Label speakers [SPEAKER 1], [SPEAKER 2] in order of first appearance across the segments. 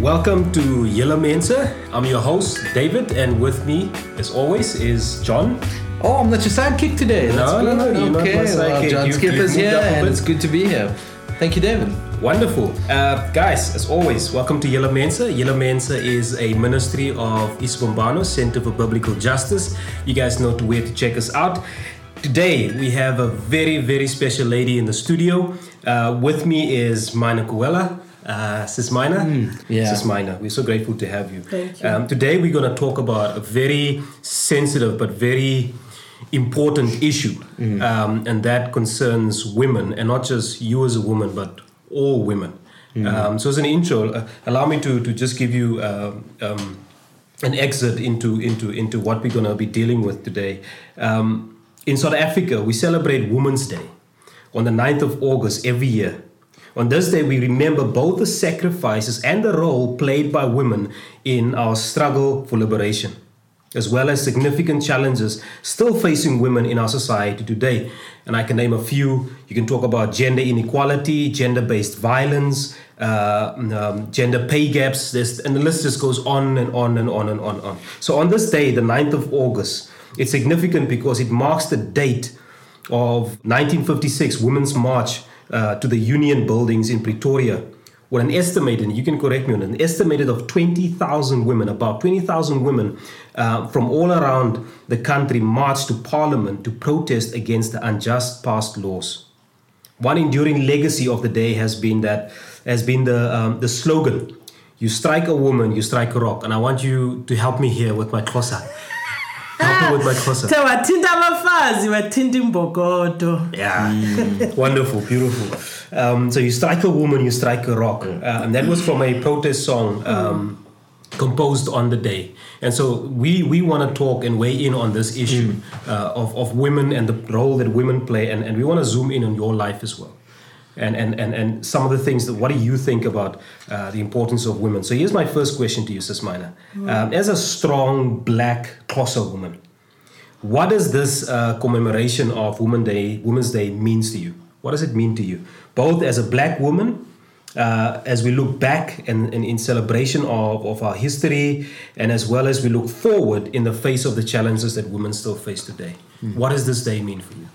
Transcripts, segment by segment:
[SPEAKER 1] Welcome to Yellow Mensa. I'm your host, David, and with me, as always, is John.
[SPEAKER 2] Oh, I'm not your sidekick today. That's
[SPEAKER 1] No, no, no, you're not
[SPEAKER 2] okay,
[SPEAKER 1] my
[SPEAKER 2] well,
[SPEAKER 1] sidekick.
[SPEAKER 2] John
[SPEAKER 1] You've-
[SPEAKER 2] Skipper's here, and it's good to be here. Thank you, David.
[SPEAKER 1] Wonderful. Uh, guys, as always, welcome to Yellow Mensa. Yellow Mensa is a ministry of Isbombano Center for Biblical Justice. You guys know to where to check us out. Today, we have a very, very special lady in the studio. Uh, with me is Mina Kuela. Uh, Sis Mina.
[SPEAKER 2] yeah.
[SPEAKER 1] Sis Mina, we're so grateful to have you.
[SPEAKER 3] Thank you.
[SPEAKER 1] Um, today, we're going to talk about a very sensitive but very important issue, um, and that concerns women, and not just you as a woman, but all women. Um, so, as an intro, uh, allow me to, to just give you um, um, an exit into, into, into what we're going to be dealing with today. Um, in South Africa, we celebrate Women's Day on the 9th of August every year. On this day, we remember both the sacrifices and the role played by women in our struggle for liberation, as well as significant challenges still facing women in our society today. And I can name a few. You can talk about gender inequality, gender based violence, uh, um, gender pay gaps, There's, and the list just goes on and on and on and on and on. So, on this day, the 9th of August, it's significant because it marks the date of 1956 Women's March uh, to the Union buildings in Pretoria, where an estimated, and you can correct me on an estimated of 20,000 women, about 20,000 women uh, from all around the country marched to Parliament to protest against the unjust pass laws. One enduring legacy of the day has been that has been the um, the slogan, "You strike a woman, you strike a rock." And I want you to help me here with my Xhosa. Help me with my Xhosa.
[SPEAKER 3] the wathinta abafazi wathinta imbokodo
[SPEAKER 1] Yeah, wonderful, beautiful. Um, so you strike a woman, you strike a rock, uh, and that was from a protest song um, composed on the day. And so we we want to talk and weigh in on this issue uh, of of women and the role that women play, and, and we want to zoom in on your life as well. And, and, and, and some of the things that what do you think about uh, the importance of women? So here's my first question to you, Sis Mina. Um, as a strong black Xhosa woman, what does this uh, commemoration of Women Day, Women's Day means to you? What does it mean to you? Both as a black woman, uh, as we look back and, and in celebration of, of our history, and as well as we look forward in the face of the challenges that women still face today. What does this day mean for you?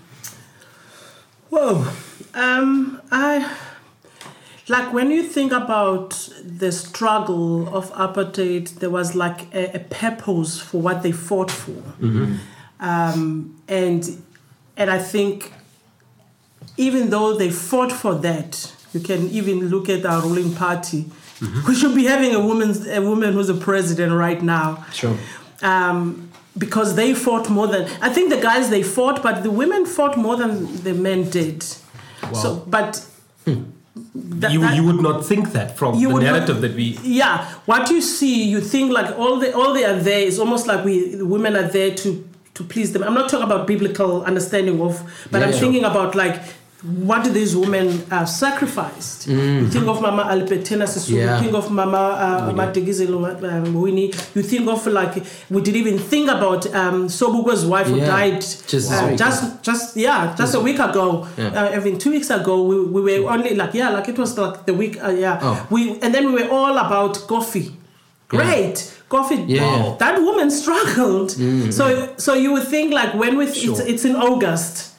[SPEAKER 3] Whoa. Um i like when you think about the struggle of apartheid there was like a, a purpose for what they fought for. Um and and i think even though they fought for that you can even look at our ruling party we should be having a woman a woman who's a president right now.
[SPEAKER 2] Sure.
[SPEAKER 3] um, because they fought more than I think the guys they fought, but the women fought more than the men did. Wow. So, but hmm. that-
[SPEAKER 1] you,
[SPEAKER 3] that-
[SPEAKER 1] you would not think that from the
[SPEAKER 3] would not-
[SPEAKER 1] narrative that we.
[SPEAKER 3] yeah, what you see, you think like all the all they are there is almost like we the women are there to to please them. I'm not talking about biblical understanding of, but
[SPEAKER 2] Yeah,
[SPEAKER 3] I'm
[SPEAKER 2] sure.
[SPEAKER 3] thinking about like what do these women uh, sacrificed? You think of Mama Albertina Sisulu,
[SPEAKER 2] Mm. Yeah.
[SPEAKER 3] you think of Mama uh, um, Winnie, you think of like we didn't even think about um, Sobukwe's wife who
[SPEAKER 2] Yeah.
[SPEAKER 3] died
[SPEAKER 2] Just
[SPEAKER 3] uh, just just yeah just a week ago.
[SPEAKER 2] Yeah.
[SPEAKER 3] Uh, I mean two weeks ago we, we were only like yeah like it was like the week uh, yeah
[SPEAKER 2] Oh.
[SPEAKER 3] we and then we were all about coffee. Great. Coffee.
[SPEAKER 2] Yeah,
[SPEAKER 3] Wow. That woman struggled. So so you would think like when we
[SPEAKER 1] Sure.
[SPEAKER 3] it's, it's in August.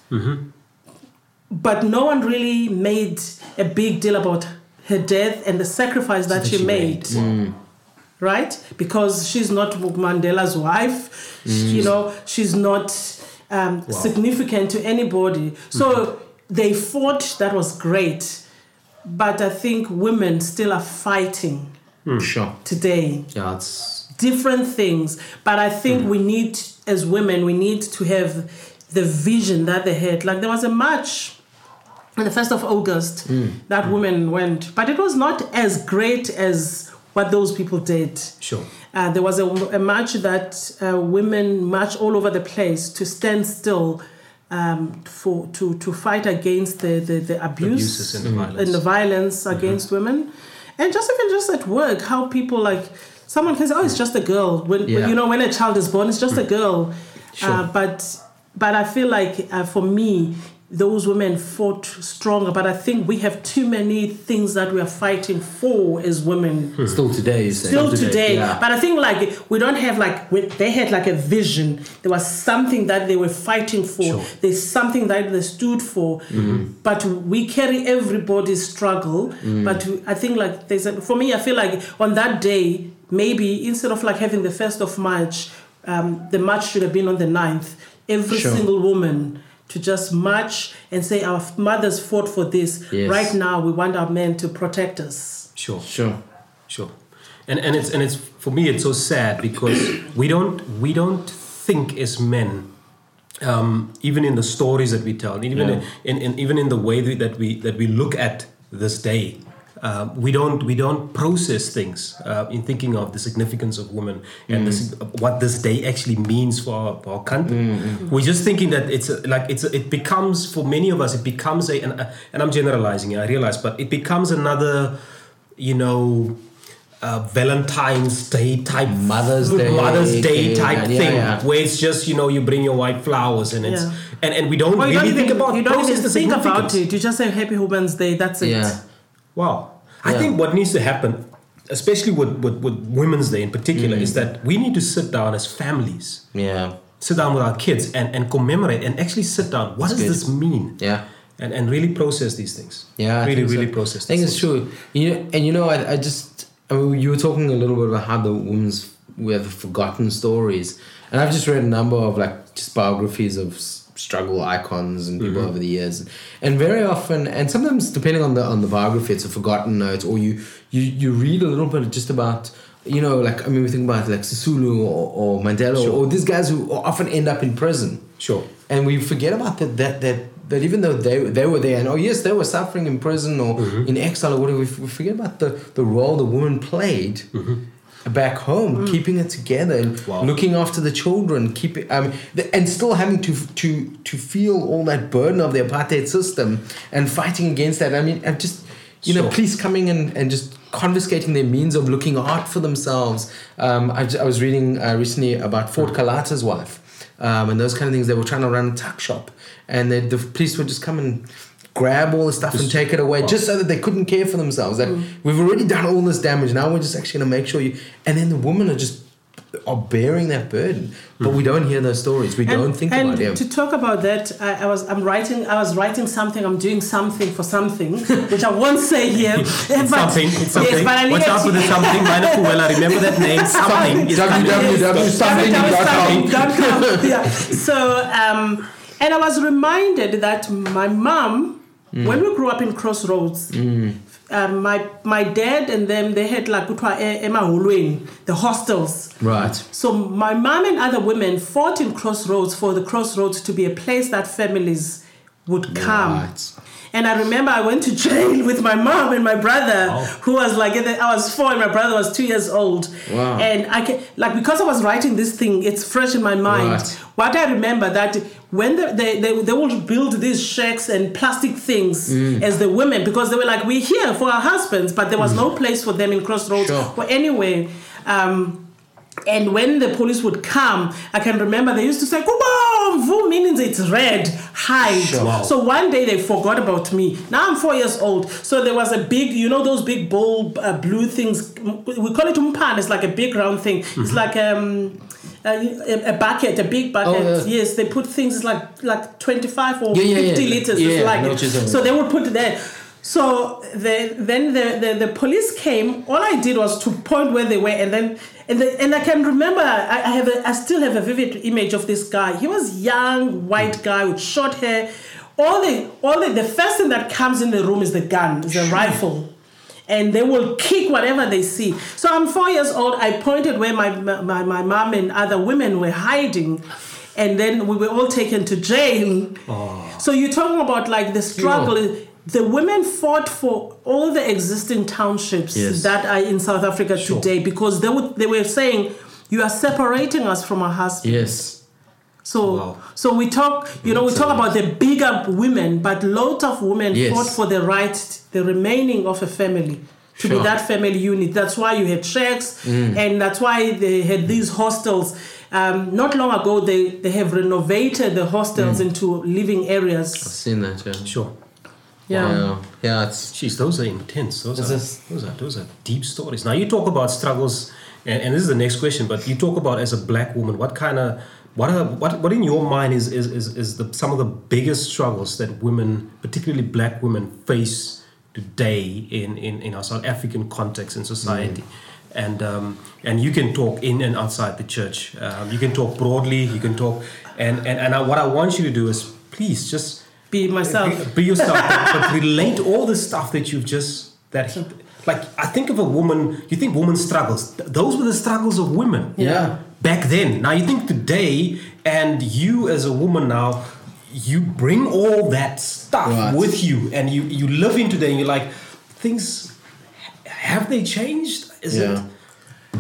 [SPEAKER 3] But no one really made a big deal about her death and the sacrifice that, she,
[SPEAKER 1] she
[SPEAKER 3] made.
[SPEAKER 1] made. Mm.
[SPEAKER 3] Right? Because she's not Mandela's wife. Mm. You know, she's not um, significant to anybody. So mm-hmm. they fought, that was great. But I think women still are fighting mm.
[SPEAKER 2] Sure.
[SPEAKER 3] today
[SPEAKER 2] Yeah, it's
[SPEAKER 3] different things but i think we need as women we need to have the vision that they had like there was a march on the 1st of august that women went but it was not as great as what those people did.
[SPEAKER 1] Sure.
[SPEAKER 3] uh, there was a, a march that uh, women marched all over the place to stand still um, for to, to fight against the, the, the abuse
[SPEAKER 1] and the violence.
[SPEAKER 3] and the violence against women. And just even just at work how people like someone can say oh it's just a girl. When, when
[SPEAKER 2] Yeah.
[SPEAKER 3] you know when a child is born it's just a girl.
[SPEAKER 2] Sure.
[SPEAKER 3] uh, but but i feel like uh, for me those women fought stronger. But I think we have too many things that we are fighting for as women. Hmm.
[SPEAKER 2] Still today.
[SPEAKER 3] Still today,
[SPEAKER 2] yeah.
[SPEAKER 3] but I think like we don't have like we, they had like a vision. There was something that they were fighting for.
[SPEAKER 1] Sure.
[SPEAKER 3] There's something that they stood for. Mm-hmm. But we carry everybody's struggle. Mm. But I think like there's a, for me, I feel like on that day maybe instead of like having the first of March, um, the march should have been on the 9th. Every
[SPEAKER 2] Sure.
[SPEAKER 3] single woman to just march and say our mothers fought for this.
[SPEAKER 2] Yes.
[SPEAKER 3] Right now, we want our men to protect us.
[SPEAKER 1] Sure.
[SPEAKER 2] Sure.
[SPEAKER 1] Sure, and and it's and it's for me it's so sad because we don't we don't think as men, um, even in the stories that we tell, even
[SPEAKER 2] Yeah.
[SPEAKER 1] in, in even in the way that that we that we look at this day. Uh, we don't we don't process things uh, in thinking of the significance of women and the, sig- what this day actually means for our, for our country. We're just thinking that it's a, like it's a, it becomes for many of us it becomes a and, and I'm generalizing I realize but it becomes another you know uh, Valentine's Day type
[SPEAKER 2] Mother's Day,
[SPEAKER 1] Mother's Day
[SPEAKER 2] okay,
[SPEAKER 1] type
[SPEAKER 2] yeah,
[SPEAKER 1] thing
[SPEAKER 2] yeah.
[SPEAKER 1] where it's just you know you bring your white flowers and it's
[SPEAKER 3] Yeah.
[SPEAKER 1] and, and we don't
[SPEAKER 3] Well,
[SPEAKER 1] really
[SPEAKER 3] don't
[SPEAKER 1] think
[SPEAKER 3] even,
[SPEAKER 1] about
[SPEAKER 3] you don't even think about it. You just say Happy Women's Day. That's it.
[SPEAKER 2] Yeah.
[SPEAKER 1] Wow. I think what needs to happen, especially with, with, with Women's Day in particular,
[SPEAKER 2] Mm.
[SPEAKER 1] is that we need to sit down as families,
[SPEAKER 2] Yeah.
[SPEAKER 1] sit down with our kids and, and commemorate and actually sit down. What does
[SPEAKER 2] good.
[SPEAKER 1] this mean?
[SPEAKER 2] Yeah.
[SPEAKER 1] And, and really process these things.
[SPEAKER 2] Yeah,
[SPEAKER 1] Really,
[SPEAKER 2] think so.
[SPEAKER 1] really process
[SPEAKER 2] I think it's
[SPEAKER 1] things.
[SPEAKER 2] true. You know, and you know, I, I just I mean, you were talking a little bit about how the women's we have forgotten stories, and I've just read a number of like just biographies of struggle icons and people over the years, and very often, and sometimes depending on the on the biography, it's a forgotten note, or you you you read a little bit just about. You know, like I mean, we think about like Sisulu or, or Mandela
[SPEAKER 1] Sure.
[SPEAKER 2] or these guys who often end up in prison
[SPEAKER 1] Sure.
[SPEAKER 2] and we forget about that that that that even though they they were there and oh yes they were suffering in prison or
[SPEAKER 1] Mm-hmm.
[SPEAKER 2] in exile or whatever we, we forget about the the role the woman played back home keeping it together and.
[SPEAKER 1] Wow.
[SPEAKER 2] looking after the children keeping um the, and still having to to to feel all that burden of the apartheid system and fighting against that i mean and just you know police coming in and just confiscating their means of looking out for themselves um i, I was reading uh, recently about Fort Calata's wife um, and those kind of things. They were trying to run a tuck shop, and the, the police would just come and grab all the stuff and take it away, just so that they couldn't care for themselves. That we've already done all this damage. Now we're just actually going to make sure you. And then the women are just are bearing that burden, but we don't hear those stories. We don't think
[SPEAKER 3] and
[SPEAKER 2] about them.
[SPEAKER 3] to talk about that, I, I was I'm writing I was writing something. I'm doing something for something, which I won't say here. but,
[SPEAKER 1] something. It's something.
[SPEAKER 3] Yes, but I
[SPEAKER 1] Watch
[SPEAKER 3] needed
[SPEAKER 1] out the something. Mina Fuwela. Remember that name. Something. is
[SPEAKER 2] www. something dot com.
[SPEAKER 3] something dot com. yeah. So um, and I was reminded that my mom,
[SPEAKER 2] Mm.
[SPEAKER 3] when we grew up in Crossroads. Um, my my dad and them they had like kuthiwa e- emaholweni, the hostels
[SPEAKER 2] Right.
[SPEAKER 3] so my mom and other women fought in Crossroads for the Crossroads to be a place that families would come.
[SPEAKER 2] Right.
[SPEAKER 3] And I remember I went to jail with my mom and my brother,
[SPEAKER 1] Wow.
[SPEAKER 3] who was like I was four and my brother was two years old.
[SPEAKER 2] Wow.
[SPEAKER 3] And I can like because I was writing this thing, it's fresh in my mind.
[SPEAKER 2] Right.
[SPEAKER 3] What I remember that when the, they, they they would build these shacks and plastic things
[SPEAKER 2] Mm.
[SPEAKER 3] as the women because they were like we're here for our husbands, but there was no place for them in Crossroads
[SPEAKER 2] Mm. Sure.
[SPEAKER 3] or anywhere. Um, and when the police would come, I can remember they used to say, Kubomvu means it's red, hide.
[SPEAKER 2] Sure. Wow.
[SPEAKER 3] So one day they forgot about me. Now I'm four years old. So there was a big, you know, those big bowl uh, blue things. We call it umpan. It's like a big round thing. It's like um, a, a bucket, a big bucket.
[SPEAKER 2] Oh, yeah.
[SPEAKER 3] Yes, they put things like like 25 or
[SPEAKER 2] Yeah, yeah,
[SPEAKER 3] 50
[SPEAKER 2] yeah.
[SPEAKER 3] liters.
[SPEAKER 2] Yeah,
[SPEAKER 3] it's like it.
[SPEAKER 2] what you're saying.
[SPEAKER 3] So they would put it there. So the, then the, the, the police came. All I did was to point where they were, and then and the, and I can remember. I, I have a, I still have a vivid image of this guy. He was young, white guy with short hair. All the all the, the first thing that comes in the room is the gun, is a rifle. And they will kick whatever they see. So I'm four years old. I pointed where my, my, my mom and other women were hiding. And then we were all taken to jail. Oh. So you're talking about like the struggle. The women fought for all the existing townships
[SPEAKER 2] Yes.
[SPEAKER 3] that are in South Africa
[SPEAKER 1] Sure.
[SPEAKER 3] today because they would they were saying you are separating us from our husbands.
[SPEAKER 2] Yes.
[SPEAKER 3] So
[SPEAKER 1] Wow.
[SPEAKER 3] so we talk you know we talk about the bigger women, but lots of women
[SPEAKER 2] Yes.
[SPEAKER 3] fought for the right, the remaining of a family. To be that family unit. That's why you had shacks and that's why they had these hostels. Um, not long ago, they, they have renovated the hostels
[SPEAKER 2] Mm.
[SPEAKER 3] into living areas.
[SPEAKER 2] I've seen that. Yeah.
[SPEAKER 1] Sure.
[SPEAKER 3] Yeah.
[SPEAKER 2] Yeah. Yeah. It's
[SPEAKER 1] Jeez, those are intense. Those
[SPEAKER 2] Is
[SPEAKER 1] are,
[SPEAKER 2] this-
[SPEAKER 1] those are those are deep stories. Now you talk about struggles, and, and this is the next question. But you talk about as a black woman, what kind of what are what what in your mind is is is, is the some of the biggest struggles that women, particularly black women, face today in in, in our South African context in society. And um, and you can talk in and outside the church. Um, you can talk broadly. You can talk, and and and I, what I want you to do is please just
[SPEAKER 3] Be myself.
[SPEAKER 1] be, be yourself, but, but relate all the stuff that you've just that he, like. I think of a woman. You think woman struggles? Those were the struggles of women.
[SPEAKER 2] Yeah.
[SPEAKER 1] Back then. Now you think today, and you as a woman now, you bring all that stuff
[SPEAKER 2] Right.
[SPEAKER 1] with you, and you you live in today, and you're like, things have they changed? Is
[SPEAKER 2] Yeah.
[SPEAKER 1] it?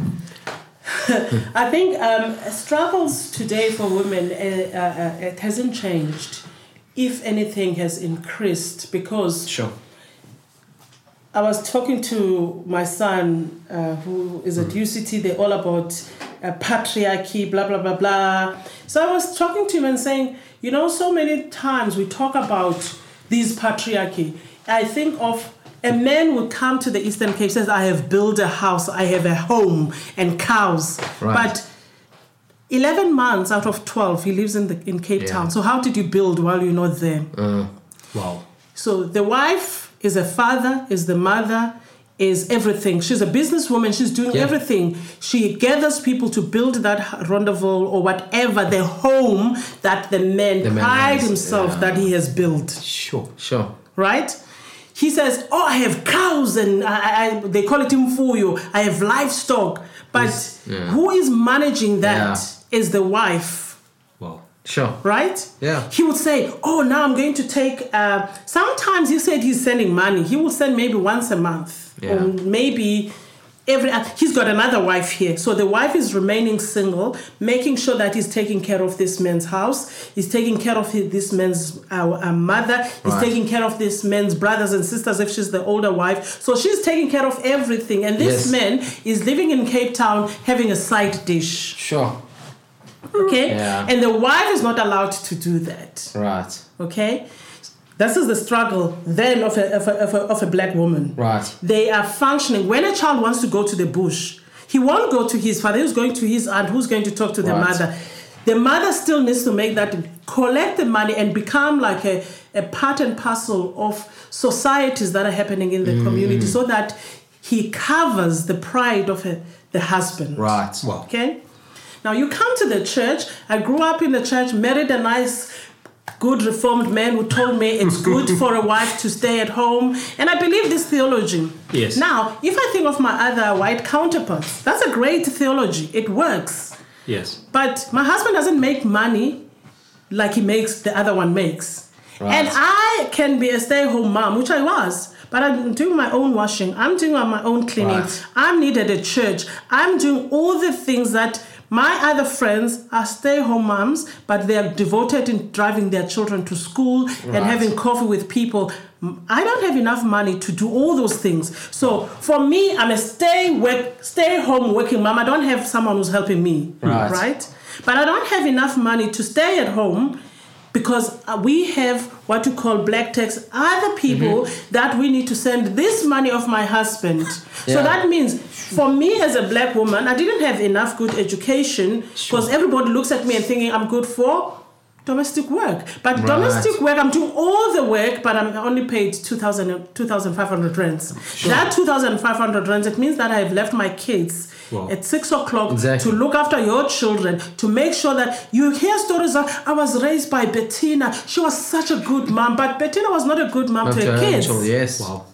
[SPEAKER 3] I think um, struggles today for women, uh, uh, uh, it hasn't changed. If anything, has increased because
[SPEAKER 2] sure.
[SPEAKER 3] I was talking to my son, uh, who is at UCT. They're all about uh, patriarchy, blah blah blah blah. So I was talking to him and saying, you know, so many times we talk about these patriarchy. I think of a man would come to the Eastern Cape says, "I have built a house, I have a home and cows,"
[SPEAKER 2] Right.
[SPEAKER 3] but. 11 months out of 12 he lives in the in Cape
[SPEAKER 2] Yeah.
[SPEAKER 3] Town. So how did you build while you're not there?
[SPEAKER 1] Uh, wow.
[SPEAKER 3] So the wife is a father, is the mother, is everything. She's a businesswoman. She's doing
[SPEAKER 2] Yeah.
[SPEAKER 3] everything. She gathers people to build that rondavel or whatever the home that the man
[SPEAKER 2] The man
[SPEAKER 3] pride
[SPEAKER 2] has,
[SPEAKER 3] himself
[SPEAKER 2] yeah.
[SPEAKER 3] that he has built.
[SPEAKER 1] Sure.
[SPEAKER 2] Sure.
[SPEAKER 3] Right? He says, "Oh, I have cows and I, I, they call it imfuyo. I have livestock." But
[SPEAKER 2] yeah.
[SPEAKER 3] who is managing that
[SPEAKER 2] Yeah.
[SPEAKER 3] Is the wife
[SPEAKER 1] Wow.
[SPEAKER 2] Sure.
[SPEAKER 3] right?
[SPEAKER 2] Yeah.
[SPEAKER 3] He would say, "Oh, now I'm going to take." Uh, sometimes he said he's sending money. He will send maybe once a month,
[SPEAKER 2] Yeah.
[SPEAKER 3] or maybe every. Uh, he's got another wife here, so the wife is remaining single, making sure that he's taking care of this man's house. He's taking care of his, this man's uh, uh, mother. He's
[SPEAKER 2] Right.
[SPEAKER 3] taking care of this man's brothers and sisters if she's the older wife. So she's taking care of everything, and this
[SPEAKER 2] Yes.
[SPEAKER 3] man is living in Cape Town having a side dish.
[SPEAKER 2] Sure.
[SPEAKER 3] Okay,
[SPEAKER 2] Yeah.
[SPEAKER 3] and the wife is not allowed to do that.
[SPEAKER 2] Right.
[SPEAKER 3] Okay? This is the struggle then of a, of a, of a, of a black woman.
[SPEAKER 2] Right.
[SPEAKER 3] They are functioning. When a child wants to go to the bush, he won't go to his father, he's going to his aunt, who's going to talk to the
[SPEAKER 2] Right.
[SPEAKER 3] mother. The mother still needs to make that, collect the money and become like a, a part and parcel of societies that are happening in the
[SPEAKER 2] Mm.
[SPEAKER 3] community so that he covers the pride of a, the husband.
[SPEAKER 2] Right.
[SPEAKER 1] Wow.
[SPEAKER 3] Okay? Now you come to the church. I grew up in the church, married a nice, good reformed man who told me it's good for a wife to stay at home. And I believe this theology.
[SPEAKER 1] Yes.
[SPEAKER 3] Now, if I think of my other white counterparts, that's a great theology. It works.
[SPEAKER 1] Yes.
[SPEAKER 3] But my husband doesn't make money like he makes the other one makes.
[SPEAKER 2] Right.
[SPEAKER 3] And I can be a stay-at-home mom, which I was. But I'm doing my own washing. I'm doing my own cleaning.
[SPEAKER 2] Right.
[SPEAKER 3] I'm needed at church. I'm doing all the things that my other friends are stay-at-home moms, but they are devoted in driving their children to school and having coffee with people. I don't have enough money to do all those things. So for me, I'm a stay work, stay home working mom. I don't have someone who's helping me,
[SPEAKER 2] Right.
[SPEAKER 3] right? But I don't have enough money to stay at home because uh, we have what you call black tax other people
[SPEAKER 2] Mm-hmm.
[SPEAKER 3] that we need to send this money of my husband
[SPEAKER 2] Yeah.
[SPEAKER 3] so that means for me as a black woman i didn't have enough good education because everybody looks at me and thinking i'm good for domestic work but
[SPEAKER 2] Right.
[SPEAKER 3] domestic work i'm doing all the work but i'm only paid 2000 2500 rands that 2500 rands it means that i've left my kids
[SPEAKER 1] Wow.
[SPEAKER 3] at six o'clock
[SPEAKER 2] Exactly.
[SPEAKER 3] to look after your children to make sure that you hear stories of I was raised by Bettina. She was such a good mom, but Bettina was not a good mom to her kids.
[SPEAKER 2] Yes.
[SPEAKER 1] Wow.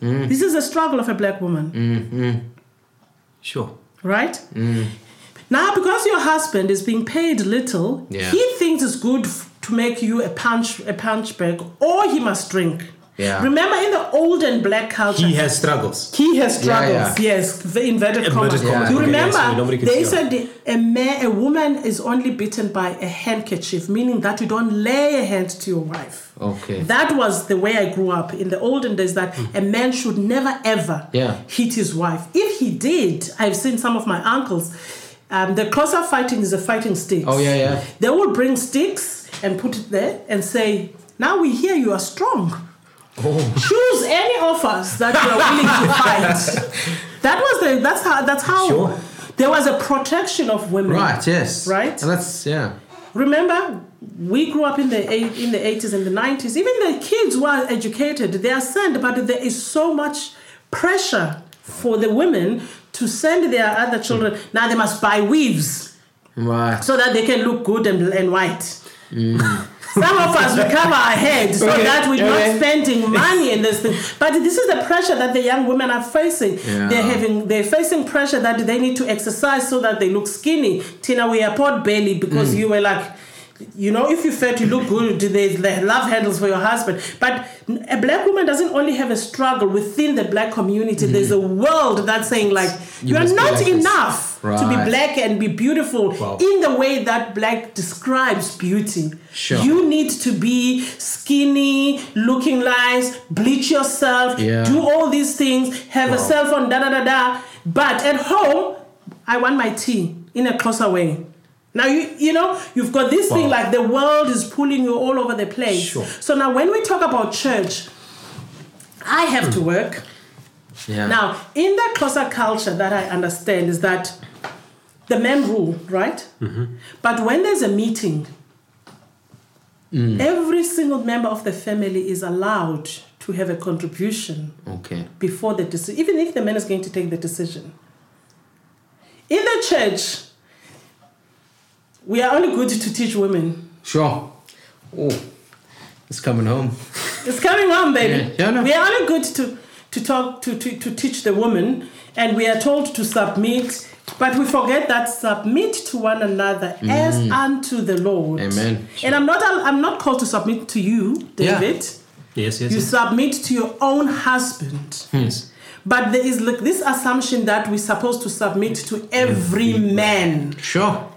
[SPEAKER 3] This is the struggle of a black woman,
[SPEAKER 1] Sure.
[SPEAKER 3] right? Now, because your husband is being paid little,
[SPEAKER 2] Yeah.
[SPEAKER 3] he thinks it's good to make you a punch a punch bag, or he must drink.
[SPEAKER 2] Yeah.
[SPEAKER 3] Remember, in the olden black culture,
[SPEAKER 1] He has struggles.
[SPEAKER 3] He has struggles.
[SPEAKER 2] yeah.
[SPEAKER 3] Yes, the inverted
[SPEAKER 1] Inverted
[SPEAKER 3] commas.
[SPEAKER 2] commas,
[SPEAKER 3] You
[SPEAKER 2] okay,
[SPEAKER 3] remember
[SPEAKER 1] yes, nobody can
[SPEAKER 3] they
[SPEAKER 1] see
[SPEAKER 3] said the- a man, a woman is only beaten by a handkerchief, meaning that you don't lay a hand to your wife.
[SPEAKER 2] Okay.
[SPEAKER 3] That was the way I grew up in the olden days. That a man should never ever
[SPEAKER 2] Yeah.
[SPEAKER 3] hit his wife. If he did, I've seen some of my uncles. Um, the Xhosa fighting is a fighting sticks.
[SPEAKER 2] Oh, yeah, yeah.
[SPEAKER 3] They will bring sticks and put it there and say, "Now we hear you are strong.
[SPEAKER 2] Oh.
[SPEAKER 3] Choose any of us that you are willing to fight." That was the. That's how. That's how.
[SPEAKER 1] Sure.
[SPEAKER 3] There was a protection of women.
[SPEAKER 2] Right. Yes.
[SPEAKER 3] Right?
[SPEAKER 2] And that's yeah.
[SPEAKER 3] Remember, we grew up in the eight, in the eighties and the nineties. Even the kids were educated, they are sent, but there is so much pressure for the women to send their other children. Hmm. Now they must buy weaves
[SPEAKER 2] Right.
[SPEAKER 3] so that they can look good and, and white. Hmm. Some of us we cover our heads so
[SPEAKER 2] Okay,
[SPEAKER 3] that we're
[SPEAKER 2] okay.
[SPEAKER 3] not spending money in this thing. But this is the pressure that the young women are facing.
[SPEAKER 2] Yeah.
[SPEAKER 3] They're having they're facing pressure that they need to exercise so that they look skinny. Tina, we are pot belly
[SPEAKER 2] Mm.
[SPEAKER 3] because you were like you know, if you fat, you look good. There's the love handles for your husband. But a black woman doesn't only have a struggle within the black community. Mm-hmm. There's a world that's saying like.
[SPEAKER 2] You
[SPEAKER 3] you, are not
[SPEAKER 2] like this."
[SPEAKER 3] enough to be black and be beautiful
[SPEAKER 1] Wow.
[SPEAKER 3] in the way that black describes beauty.
[SPEAKER 2] Sure.
[SPEAKER 3] You need to be skinny, looking nice, bleach yourself,
[SPEAKER 2] Yeah.
[SPEAKER 3] do all these things, have a cell phone, da da da da. But at home, I want my tea in a Xhosa way. Now you you know you've got this thing like the world is pulling you all over the place.
[SPEAKER 1] Sure.
[SPEAKER 3] So now when we talk about church, I have to work.
[SPEAKER 2] Yeah.
[SPEAKER 3] Now, in that Xhosa culture that I understand is that the men rule, right? Mm-hmm. But when there's a meeting, every single member of the family is allowed to have a contribution
[SPEAKER 2] Okay.
[SPEAKER 3] before the decision, even if the man is going to take the decision. In the church, we are only good to teach women.
[SPEAKER 2] Sure. Oh, it's coming home.
[SPEAKER 3] It's coming home, baby.
[SPEAKER 2] Yeah, yeah, no.
[SPEAKER 3] We are only good to, to talk to, to, to teach the woman, and we are told to submit, but we forget that submit to one another as unto the Lord.
[SPEAKER 2] Mm. Amen.
[SPEAKER 3] And I'm not I'm not called to submit to you, David. Yeah.
[SPEAKER 1] Yes, yes,
[SPEAKER 3] You
[SPEAKER 1] yes.
[SPEAKER 3] submit to your own husband.
[SPEAKER 1] yes.
[SPEAKER 3] But there is like this assumption that we're supposed to submit to every man.
[SPEAKER 2] Sure.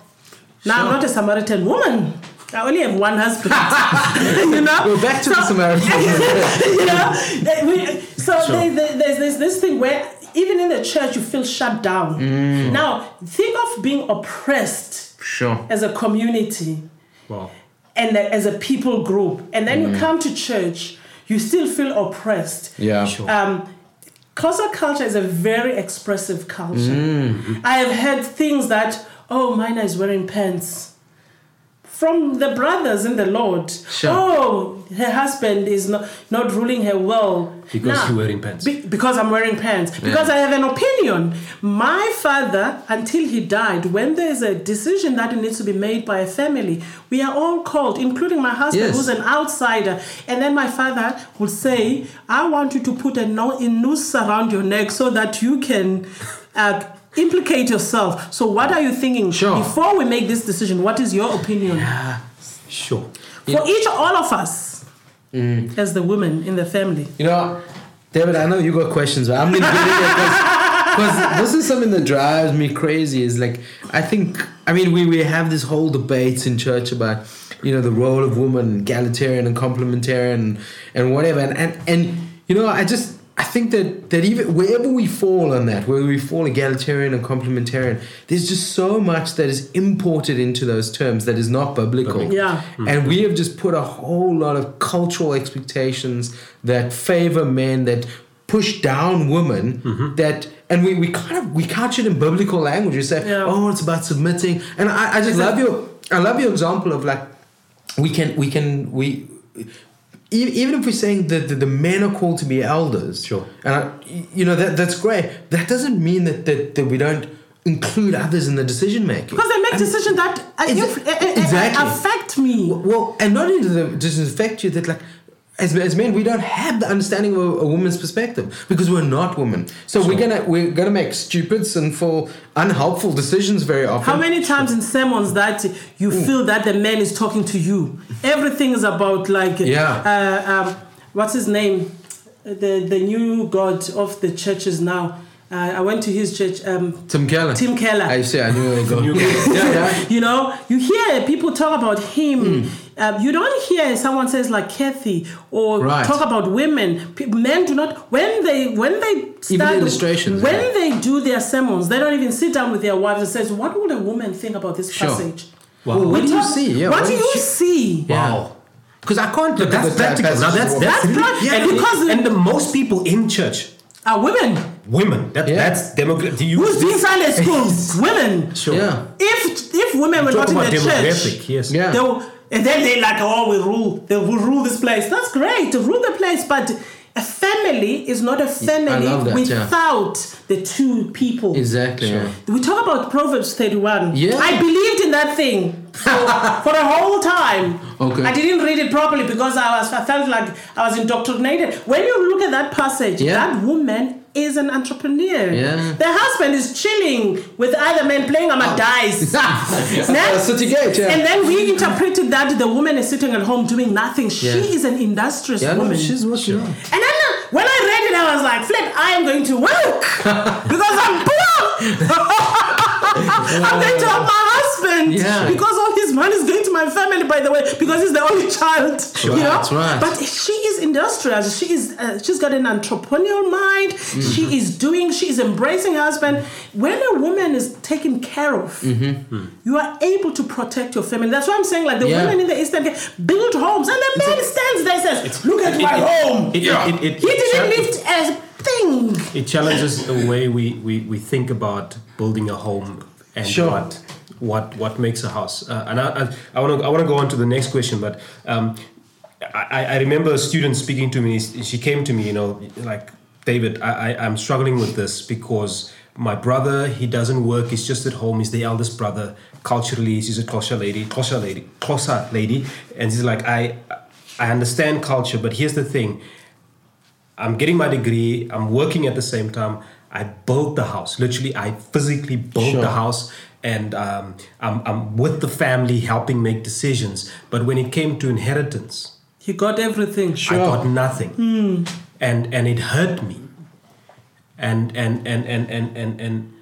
[SPEAKER 3] Now I'm not a Samaritan woman. I only have one husband. you know?
[SPEAKER 2] Go back to the
[SPEAKER 3] So-
[SPEAKER 2] Samaritan.
[SPEAKER 3] you know, we- so
[SPEAKER 2] Sure.
[SPEAKER 3] there- there- there's, there's this thing where even in the church you feel shut down.
[SPEAKER 2] Mm.
[SPEAKER 3] Now think of being oppressed
[SPEAKER 2] Sure.
[SPEAKER 3] as a community
[SPEAKER 1] Wow.
[SPEAKER 3] and as a people group, and then you come to church, you still feel oppressed.
[SPEAKER 2] Yeah.
[SPEAKER 1] Sure.
[SPEAKER 3] Um, Xhosa culture is a very expressive culture.
[SPEAKER 2] Mm.
[SPEAKER 3] I have heard things that, oh, Mina is wearing pants. From the brothers in the Lord.
[SPEAKER 2] Sure.
[SPEAKER 3] Oh, her husband is not, not ruling her well.
[SPEAKER 1] Because
[SPEAKER 3] Now,
[SPEAKER 1] you're wearing pants.
[SPEAKER 3] be- because I'm wearing pants. Because I have an opinion. My father, until he died, when there is a decision that needs to be made by a family, we are all called, including my husband,
[SPEAKER 2] Yes.
[SPEAKER 3] who's an outsider. And then my father would say, I want you to put a no- a noose around your neck so that you can uh, implicate yourself. So, what are you thinking?
[SPEAKER 2] Sure.
[SPEAKER 3] Before we make this decision, what is your opinion? Yeah.
[SPEAKER 1] Sure.
[SPEAKER 3] For each, all of us,
[SPEAKER 2] Mm.
[SPEAKER 3] as the women in the family.
[SPEAKER 2] You know, David, I know you got questions, but I'm gonna get in because this is something that drives me crazy. Is like I think I mean we we have this whole debate in church about you know the role of woman, egalitarian and complementarian and whatever, and and, and you know I just. I think that, that even wherever we fall on that, where we fall egalitarian and complementarian, there's just so much that is imported into those terms that is not biblical.
[SPEAKER 3] Yeah.
[SPEAKER 2] And we have just put a whole lot of cultural expectations that favor men, that push down women, that and we, we kind of we couch it in biblical language. We say,
[SPEAKER 3] Yeah.
[SPEAKER 2] oh, it's about submitting. And I, I just love your I love your example of like we can we can we even if we're saying that the, the men are called to be elders,
[SPEAKER 1] Sure.
[SPEAKER 2] and I, you know that that's great. That doesn't mean that that, that we don't include others in the decision making
[SPEAKER 3] Because they make
[SPEAKER 2] And-
[SPEAKER 3] decisions that uh,
[SPEAKER 2] Exa-
[SPEAKER 3] inf- uh, uh,
[SPEAKER 2] exactly.
[SPEAKER 3] affect me.
[SPEAKER 2] well, and not only does it does it affect you that like as, as men we don't have the understanding of a, a woman's perspective because we're not women. So we're gonna we're gonna make stupid, sinful, unhelpful decisions very often.
[SPEAKER 3] How many times in sermons that you
[SPEAKER 2] Mm.
[SPEAKER 3] feel that the man is talking to you? Everything is about like
[SPEAKER 2] Yeah.
[SPEAKER 3] Uh, um, what's his name? The the new god of the churches now. Uh, I went to his church. Um,
[SPEAKER 2] Tim Keller.
[SPEAKER 3] Tim Keller.
[SPEAKER 2] I say I knew where to go. Yeah, yeah.
[SPEAKER 3] you know, you hear people talk about him.
[SPEAKER 2] Hmm.
[SPEAKER 3] Um, you don't hear someone says like Kathy or
[SPEAKER 2] Right.
[SPEAKER 3] talk about women. Pe- Men do not when they when they
[SPEAKER 2] Even the illustrations,
[SPEAKER 3] when
[SPEAKER 2] yeah.
[SPEAKER 3] they do their sermons, they don't even sit down with their wives and says, "What would a woman think about this
[SPEAKER 2] Sure.
[SPEAKER 3] passage?"
[SPEAKER 2] Well, what
[SPEAKER 3] We
[SPEAKER 2] do you see? Yeah,
[SPEAKER 3] what
[SPEAKER 2] what
[SPEAKER 3] do
[SPEAKER 2] do
[SPEAKER 3] you
[SPEAKER 2] you-
[SPEAKER 3] see?
[SPEAKER 2] Wow. Because I can't look
[SPEAKER 1] That's
[SPEAKER 2] at the
[SPEAKER 1] practical. Now that's that's,
[SPEAKER 3] That's
[SPEAKER 1] really-
[SPEAKER 3] prac-
[SPEAKER 1] yeah,
[SPEAKER 3] and
[SPEAKER 1] and,
[SPEAKER 3] because-
[SPEAKER 1] and the most people in church,
[SPEAKER 3] Are women
[SPEAKER 1] women. That,
[SPEAKER 2] Yeah.
[SPEAKER 1] That's democratic. Do you
[SPEAKER 3] who's doing Sunday schools? women.
[SPEAKER 1] Sure.
[SPEAKER 2] Yeah.
[SPEAKER 3] If if women were not in the
[SPEAKER 1] demographic.
[SPEAKER 3] church,
[SPEAKER 1] Yes.
[SPEAKER 2] Yeah.
[SPEAKER 3] they will, and then they like, oh, we rule. They will rule this place. That's great to rule the place, but a family is not a family
[SPEAKER 2] that, yeah.
[SPEAKER 3] without the two people.
[SPEAKER 2] Exactly. yeah.
[SPEAKER 3] We talk about Proverbs 31.
[SPEAKER 2] Yeah.
[SPEAKER 3] I believed in that thing for, for a whole time.
[SPEAKER 2] Okay.
[SPEAKER 3] I didn't read it properly because I was I felt like I was indoctrinated. When you look at that passage,
[SPEAKER 2] Yeah.
[SPEAKER 3] that woman is an entrepreneur.
[SPEAKER 2] Yeah.
[SPEAKER 3] The husband is chilling with other men playing on oh. a dice.
[SPEAKER 2] City Gate, yeah.
[SPEAKER 3] And then we interpreted that the woman is sitting at home doing nothing. She
[SPEAKER 2] Yeah.
[SPEAKER 3] is an industrious
[SPEAKER 2] yeah, no,
[SPEAKER 3] woman.
[SPEAKER 2] she's what she
[SPEAKER 3] And then when I read it, I was like, Flip, I am going to work because I'm poor. I'm going to my husband
[SPEAKER 2] Yeah.
[SPEAKER 3] because all his money is going to my family, by the way, because he's the only child. you know?
[SPEAKER 2] Right, right.
[SPEAKER 3] But she is industrious. She is. Uh, she's got an entrepreneurial mind.
[SPEAKER 2] Mm-hmm.
[SPEAKER 3] She is doing. She is embracing her husband. When a woman is taken care of, you are able to protect your family. That's why I'm saying, like the
[SPEAKER 2] Mm-hmm. Yeah.
[SPEAKER 3] women in the Eastern Cape build homes, and the man stands there and says, "Look at my home."
[SPEAKER 1] It, it, it,
[SPEAKER 3] He didn't lift a thing.
[SPEAKER 1] it challenges the way we, we, we think about building a home and
[SPEAKER 2] Sure.
[SPEAKER 1] what what what makes a house. Uh, and I I want to I want to go on to the next question, but um, I, I remember a student speaking to me. She came to me, you know, like David, I, I I'm struggling with this because my brother he doesn't work. He's just at home. He's the eldest brother. Culturally, she's a Xhosa lady, Xhosa lady, Xhosa lady, and she's like I I understand culture, but here's the thing. I'm getting my degree. I'm working at the same time. I built the house. Literally, I physically built
[SPEAKER 2] Sure.
[SPEAKER 1] the house, and um, I'm, I'm with the family, helping make decisions. But when it came to inheritance,
[SPEAKER 3] He got everything.
[SPEAKER 1] I got nothing, and and it hurt me. And and and and and and and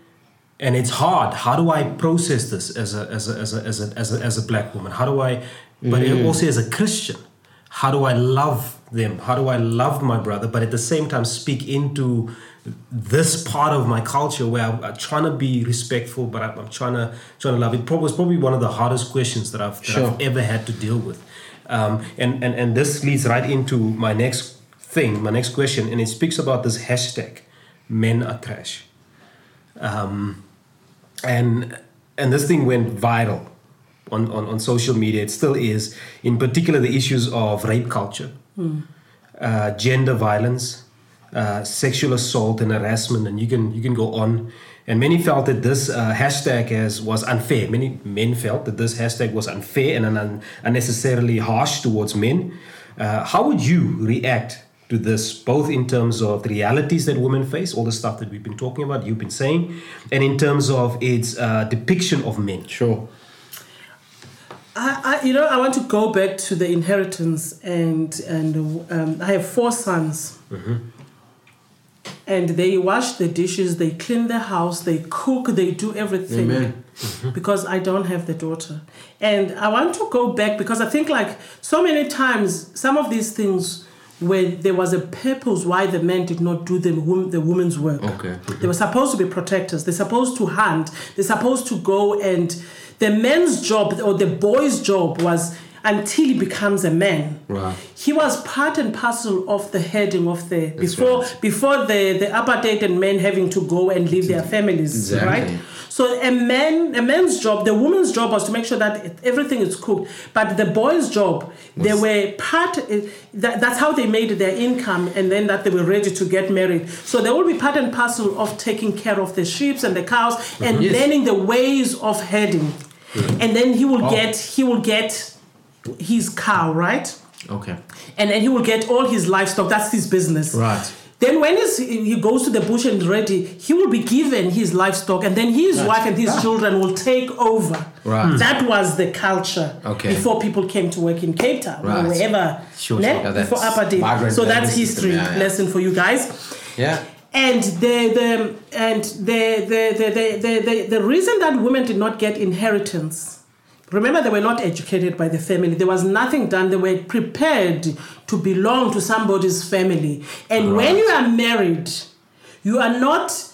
[SPEAKER 1] and it's hard. How do I process this as a as a as a as a as a, as a black woman? How do I? But also as a Christian, how do I love them? How do I love my brother? But at the same time, speak into this part of my culture where I'm, I'm trying to be respectful, but I'm, I'm trying to trying to love. It probably was probably one of the hardest questions that I've that
[SPEAKER 2] Sure.
[SPEAKER 1] I've ever had to deal with. Um, and, and and this leads right into my next thing, my next question, and it speaks about this hashtag, men are trash. Um, and and this thing went viral on, on, on social media. It still is. In particular, the issues of rape culture, uh, gender violence, uh, sexual assault and harassment, and you can you can go on. And many felt that this uh, hashtag has, was unfair. Many men felt that this hashtag was unfair and un- unnecessarily harsh towards men. Uh, how would you react to this, both in terms of the realities that women face, all the stuff that we've been talking about, you've been saying, and in terms of its uh, depiction of men?
[SPEAKER 2] Sure.
[SPEAKER 3] I, I, you know, I want to go back to the inheritance, and and um, I have four sons, and they wash the dishes, they clean the house, they cook, they do everything.
[SPEAKER 2] Amen. Mm-hmm.
[SPEAKER 3] Because I don't have the daughter, and I want to go back because I think like so many times some of these things where there was a purpose why the men did not do the wom- the woman's work.
[SPEAKER 2] Okay.
[SPEAKER 3] They were supposed to be protectors. They're supposed to hunt. They're supposed to go and the men's job or the boy's job was until he becomes a man.
[SPEAKER 2] Right.
[SPEAKER 3] He was part and parcel of the heading of the before
[SPEAKER 2] right.
[SPEAKER 3] before the the apartheid and men having to go and leave their families.
[SPEAKER 2] Exactly.
[SPEAKER 3] Right. So a man, a man's job, the woman's job was to make sure that everything is cooked. But the boy's job, they were part. uh, That, that's how they made their income, and then that they were ready to get married. So they will be part and parcel of taking care of the sheep and the cows and
[SPEAKER 2] Yes.
[SPEAKER 3] learning the ways of herding. And then he will get he will get his cow right,
[SPEAKER 2] Okay.
[SPEAKER 3] and then he will get all his livestock. That's his business.
[SPEAKER 2] Right.
[SPEAKER 3] Then when he's, he goes to the bush and ready, he will be given his livestock, and then his wife and his ah. children will take over.
[SPEAKER 2] Right. Hmm.
[SPEAKER 3] That was the culture
[SPEAKER 2] Okay.
[SPEAKER 3] before people came to work in Cape Town
[SPEAKER 2] Right.
[SPEAKER 3] or wherever.
[SPEAKER 1] Sure,
[SPEAKER 3] ne?
[SPEAKER 1] sure.
[SPEAKER 2] Yeah,
[SPEAKER 3] before
[SPEAKER 2] that's
[SPEAKER 3] apartheid.
[SPEAKER 2] migrant
[SPEAKER 3] So that's history
[SPEAKER 2] yeah, yeah.
[SPEAKER 3] lesson for you guys.
[SPEAKER 2] Yeah.
[SPEAKER 3] And the the and the the the, the, the, the, the reason that women did not get inheritance remember they were not educated by the family. There was nothing done. They were prepared to belong to somebody's family. And when you are married, you are not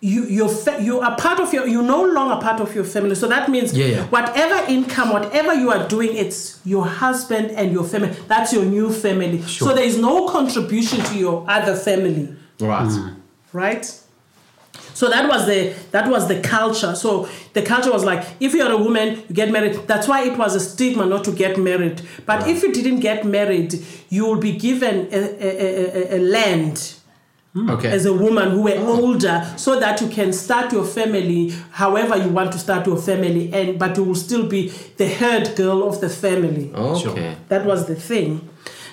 [SPEAKER 3] you you're you are part of your you're no longer part of your family so that means
[SPEAKER 2] Yeah, yeah.
[SPEAKER 3] whatever income whatever you are doing it's your husband and your family that's your new family sure. so there is no contribution to your other family
[SPEAKER 2] Right.
[SPEAKER 3] right so that was the that was the culture so the culture was like if you're a woman you get married that's why it was a stigma not to get married but if you didn't get married you will be given a, a, a, a, a land hmm,
[SPEAKER 2] Okay.
[SPEAKER 3] as a woman who were older so that you can start your family however you want to start your family and but you will still be the head girl of the family
[SPEAKER 2] okay.
[SPEAKER 3] that was the thing.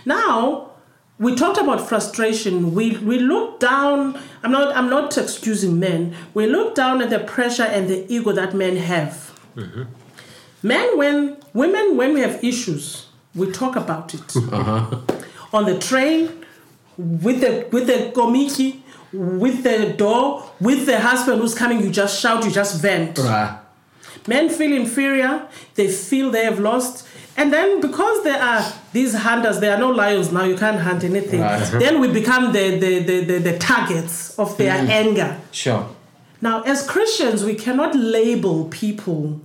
[SPEAKER 3] Now, we talked about frustration. We we look down. I'm not I'm not excusing men. We look down at the pressure and the ego that men have. Mm-hmm. Men, when women, when we have issues, we talk about it. Uh-huh. On the train, with the with the komiki, with the door, with the husband who's coming, you just shout, you just vent.
[SPEAKER 2] Right.
[SPEAKER 3] Men feel inferior, they feel they have lost. And then because there are these hunters, there are no lions now, you can't hunt anything.
[SPEAKER 2] Right.
[SPEAKER 3] Then we become the, the, the, the, the targets of their mm. anger.
[SPEAKER 2] Sure.
[SPEAKER 3] Now, as Christians, we cannot label people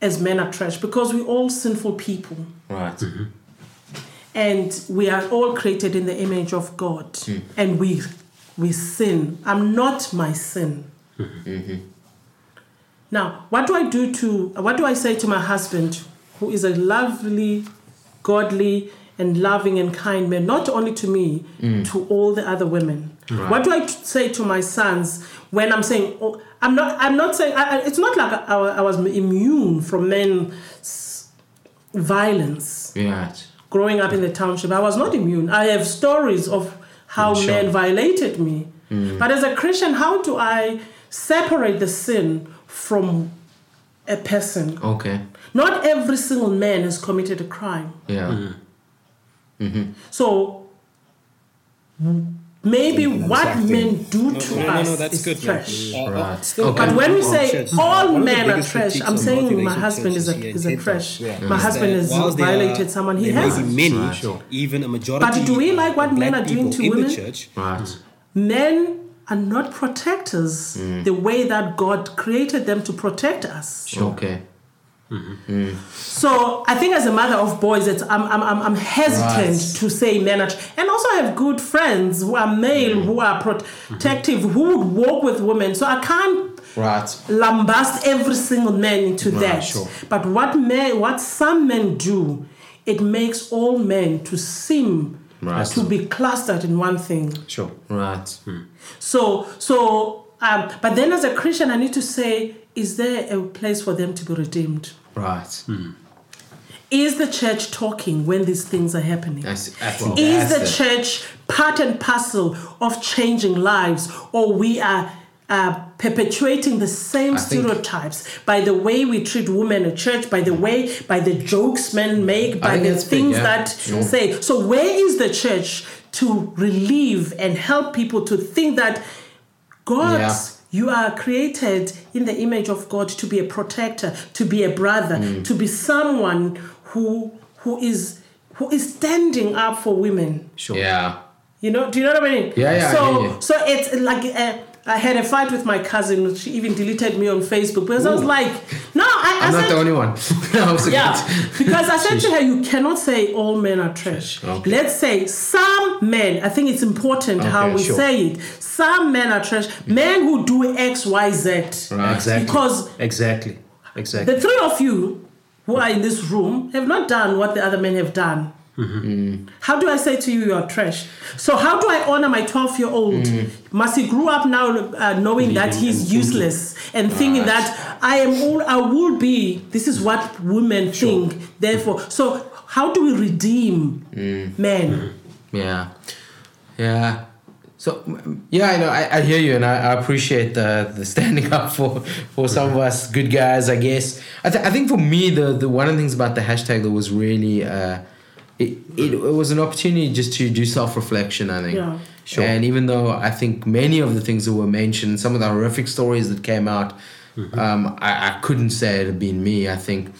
[SPEAKER 3] as men are trash because we're all sinful people.
[SPEAKER 2] Right. Mm-hmm.
[SPEAKER 3] And we are all created in the image of God. Mm. And we we sin. I'm not my sin. Mm-hmm. Now, what do I do to what do I say to my husband, who is a lovely, godly, and loving and kind man, not only to me, mm. to all the other women? What do I say to my sons when I'm saying, oh, I'm not, I'm not saying, I, I- it's not like I, I was immune from men's violence
[SPEAKER 2] Yeah.
[SPEAKER 3] growing up in the township, I was not immune. I have stories of how
[SPEAKER 2] Sure.
[SPEAKER 3] men violated me. Mm. But as a Christian, how do I separate the sin from a person?
[SPEAKER 2] Okay.
[SPEAKER 3] Not every single man has committed a crime.
[SPEAKER 2] Yeah. Mhm.
[SPEAKER 3] So maybe what
[SPEAKER 4] Exactly.
[SPEAKER 3] men do to
[SPEAKER 4] No, no,
[SPEAKER 3] us
[SPEAKER 4] no, that's
[SPEAKER 3] is
[SPEAKER 4] good. man.
[SPEAKER 3] trash.
[SPEAKER 4] Uh,
[SPEAKER 2] Right. Okay.
[SPEAKER 3] But when we say
[SPEAKER 4] church,
[SPEAKER 3] all
[SPEAKER 4] one of the
[SPEAKER 3] men are
[SPEAKER 4] biggest
[SPEAKER 3] trash, I'm saying my husband is a is a
[SPEAKER 4] in
[SPEAKER 3] trash.
[SPEAKER 4] Cape Town,
[SPEAKER 3] My husband has violated
[SPEAKER 4] are-
[SPEAKER 3] someone. He hasn't.
[SPEAKER 4] many,
[SPEAKER 2] Right. Sure.
[SPEAKER 4] even a majority.
[SPEAKER 3] But do we like what men are doing to women?
[SPEAKER 4] the church?
[SPEAKER 2] Right.
[SPEAKER 3] Men are not protectors mm. the way that God created them to protect us.
[SPEAKER 2] Okay. Mm-hmm. Mm.
[SPEAKER 3] So I think as a mother of boys, it's, I'm, I'm, I'm, I'm hesitant
[SPEAKER 2] Right.
[SPEAKER 3] to say men are. And also I have good friends who are male, mm. who are protective, who would walk with women. So I can't
[SPEAKER 2] Right.
[SPEAKER 3] lambast every single man into
[SPEAKER 2] Right,
[SPEAKER 3] that.
[SPEAKER 2] sure.
[SPEAKER 3] But what men, what some men do, it makes all men to seem
[SPEAKER 2] Right.
[SPEAKER 3] to be clustered in one thing.
[SPEAKER 1] Sure.
[SPEAKER 2] Right.
[SPEAKER 3] So, so, um, but then as a Christian, I need to say, is there a place for them to be redeemed?
[SPEAKER 2] Right.
[SPEAKER 3] Is the church talking when these things are happening?
[SPEAKER 2] I, see. I think
[SPEAKER 3] Is
[SPEAKER 2] that's
[SPEAKER 3] the church part and parcel of changing lives, or we are uh, perpetuating the same stereotypes by the way we treat women in church, by the way, by the jokes men make, by the
[SPEAKER 2] big,
[SPEAKER 3] things
[SPEAKER 2] yeah.
[SPEAKER 3] that
[SPEAKER 2] Sure.
[SPEAKER 3] say. So, where is the church to relieve and help people to think that God,
[SPEAKER 2] Yeah.
[SPEAKER 3] you are created in the image of God to be a protector, to be a brother,
[SPEAKER 2] Mm.
[SPEAKER 3] to be someone who who is who is standing up for women.
[SPEAKER 1] Sure.
[SPEAKER 2] Yeah.
[SPEAKER 3] You know, do you know what I mean?
[SPEAKER 2] Yeah, yeah,
[SPEAKER 3] So, so it's like uh, I had a fight with my cousin. She even deleted me on Facebook because I was like, no, I, I
[SPEAKER 2] I'm not
[SPEAKER 3] said,
[SPEAKER 2] the only one. I
[SPEAKER 3] yeah,
[SPEAKER 2] like,
[SPEAKER 3] because I said to her, you cannot say all men are trash.
[SPEAKER 2] Okay.
[SPEAKER 3] Let's say some men. I think it's important how we
[SPEAKER 2] sure.
[SPEAKER 3] say it. Some men are trash. Men who do X, Y, Z.
[SPEAKER 2] Right.
[SPEAKER 1] Exactly.
[SPEAKER 3] Because
[SPEAKER 1] exactly. Exactly.
[SPEAKER 3] the three of you who are in this room have not done what the other men have done. How do I say to you, you are trash? So how do I honor my 12 year old? Must he grew up now uh, knowing that he's useless and thinking that I am all, I will be, this is what women think, therefore. So how do we redeem men?
[SPEAKER 2] Yeah, yeah. So mm, yeah, I know. I, I hear you, and I, I appreciate the the standing up for for some of us good guys. I guess. I, th- I think for me, the the one of the things about the hashtag that was really. Uh, it, it, it was an opportunity just to do self reflection, I think.
[SPEAKER 3] Yeah.
[SPEAKER 1] Sure.
[SPEAKER 2] And even though I think many of the things that were mentioned, some of the horrific stories that came out, um, I, I couldn't say it had been me. I think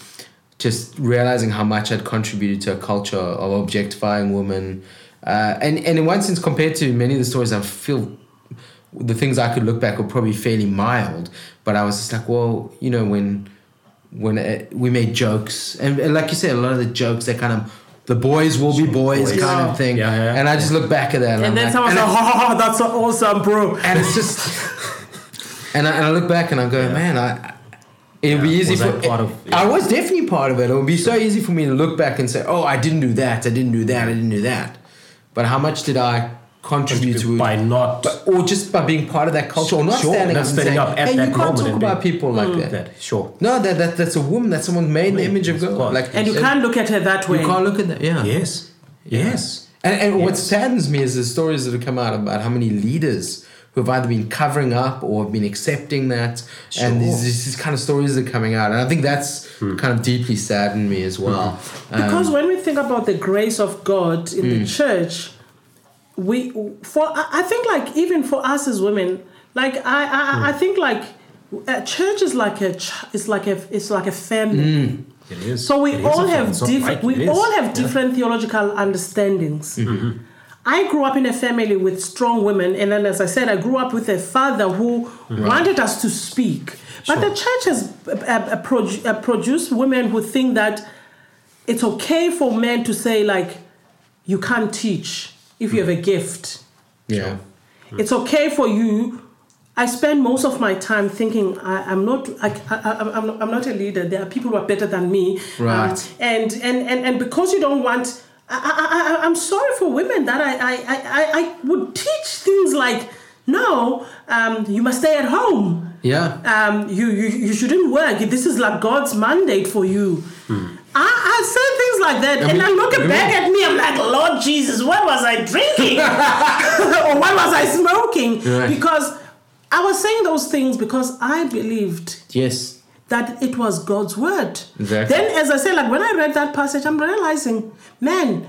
[SPEAKER 2] just realizing how much I'd contributed to a culture of objectifying women. Uh, and, and in one sense, compared to many of the stories, I feel the things I could look back were probably fairly mild. But I was just like, well, you know, when when uh we made jokes, and, and like you said, a lot of the jokes, they kind of the boys will be boys
[SPEAKER 1] Boys.
[SPEAKER 2] kind
[SPEAKER 3] Yeah.
[SPEAKER 2] of thing.
[SPEAKER 1] Yeah, yeah,
[SPEAKER 2] and I just look back at that, and,
[SPEAKER 3] And
[SPEAKER 2] I'm
[SPEAKER 3] then
[SPEAKER 2] like,
[SPEAKER 3] someone's
[SPEAKER 2] and
[SPEAKER 3] like,
[SPEAKER 2] I-
[SPEAKER 3] oh, that's so awesome, bro.
[SPEAKER 2] and it's just and I, and I look back and I go man I it would be easy for
[SPEAKER 1] that part of-
[SPEAKER 2] I was definitely part of it it would be so easy for me to look back and say oh I didn't do that I didn't do that I didn't do that but how much did I contribute to
[SPEAKER 1] by not
[SPEAKER 2] but, or just by being part of that culture or not
[SPEAKER 1] Sure,
[SPEAKER 2] standing
[SPEAKER 1] not
[SPEAKER 2] up and
[SPEAKER 1] standing up at
[SPEAKER 2] hey
[SPEAKER 1] that
[SPEAKER 2] you can't talk about people like that
[SPEAKER 1] that. Sure.
[SPEAKER 2] no that, that that's a woman that's someone made in the image of God
[SPEAKER 1] God.
[SPEAKER 2] like
[SPEAKER 3] And you
[SPEAKER 2] said,
[SPEAKER 3] can't look at her that way.
[SPEAKER 2] you can't look at that yeah
[SPEAKER 1] Yes. Yes.
[SPEAKER 2] and, and what saddens me is the stories that have come out about how many leaders who have either been covering up or have been accepting that.
[SPEAKER 1] Sure.
[SPEAKER 2] And these, these kind of stories that are coming out. And I think that's
[SPEAKER 1] Hmm.
[SPEAKER 2] kind of deeply saddened me as well. Um,
[SPEAKER 3] Because when we think about the grace of God in the church, we for I I think like even for us as women, like I I, I think like a church is like a it's like a it's like a family.
[SPEAKER 1] It is.
[SPEAKER 3] So we
[SPEAKER 1] It is
[SPEAKER 3] all
[SPEAKER 1] a
[SPEAKER 3] have different.
[SPEAKER 1] like
[SPEAKER 3] We
[SPEAKER 1] it is.
[SPEAKER 3] all have
[SPEAKER 1] Yeah. Mm-hmm.
[SPEAKER 3] different theological understandings. I grew up in a family with strong women, and then, as I said, I grew up with a father who wanted us to speak. But the church has uh, uh, produ- uh, produced women who think that it's okay for men to say like, "You can't teach if you have a gift."
[SPEAKER 2] yeah.
[SPEAKER 3] It's okay for you. I spend most of my time thinking I, I'm not I, I, I'm, I'm not I'm not a leader. There are people who are better than me. Um,
[SPEAKER 2] Right.
[SPEAKER 3] and, and and and because you don't want, I, I, I, I'm sorry for women that I I, I, I- I would teach things like no, um, you must stay at home.
[SPEAKER 2] Yeah.
[SPEAKER 3] Um, you, you you shouldn't work. This is like God's mandate for you. I, I said things like that, and
[SPEAKER 2] mean,
[SPEAKER 3] I look
[SPEAKER 2] remember-
[SPEAKER 3] back at me. I'm like, Lord Jesus, what was I drinking, or what was I smoking?
[SPEAKER 2] Right.
[SPEAKER 3] Because I was saying those things because I believed
[SPEAKER 2] Yes.
[SPEAKER 3] that it was God's word.
[SPEAKER 2] Exactly.
[SPEAKER 3] Then, as I said, like when I read that passage, I'm realizing, man,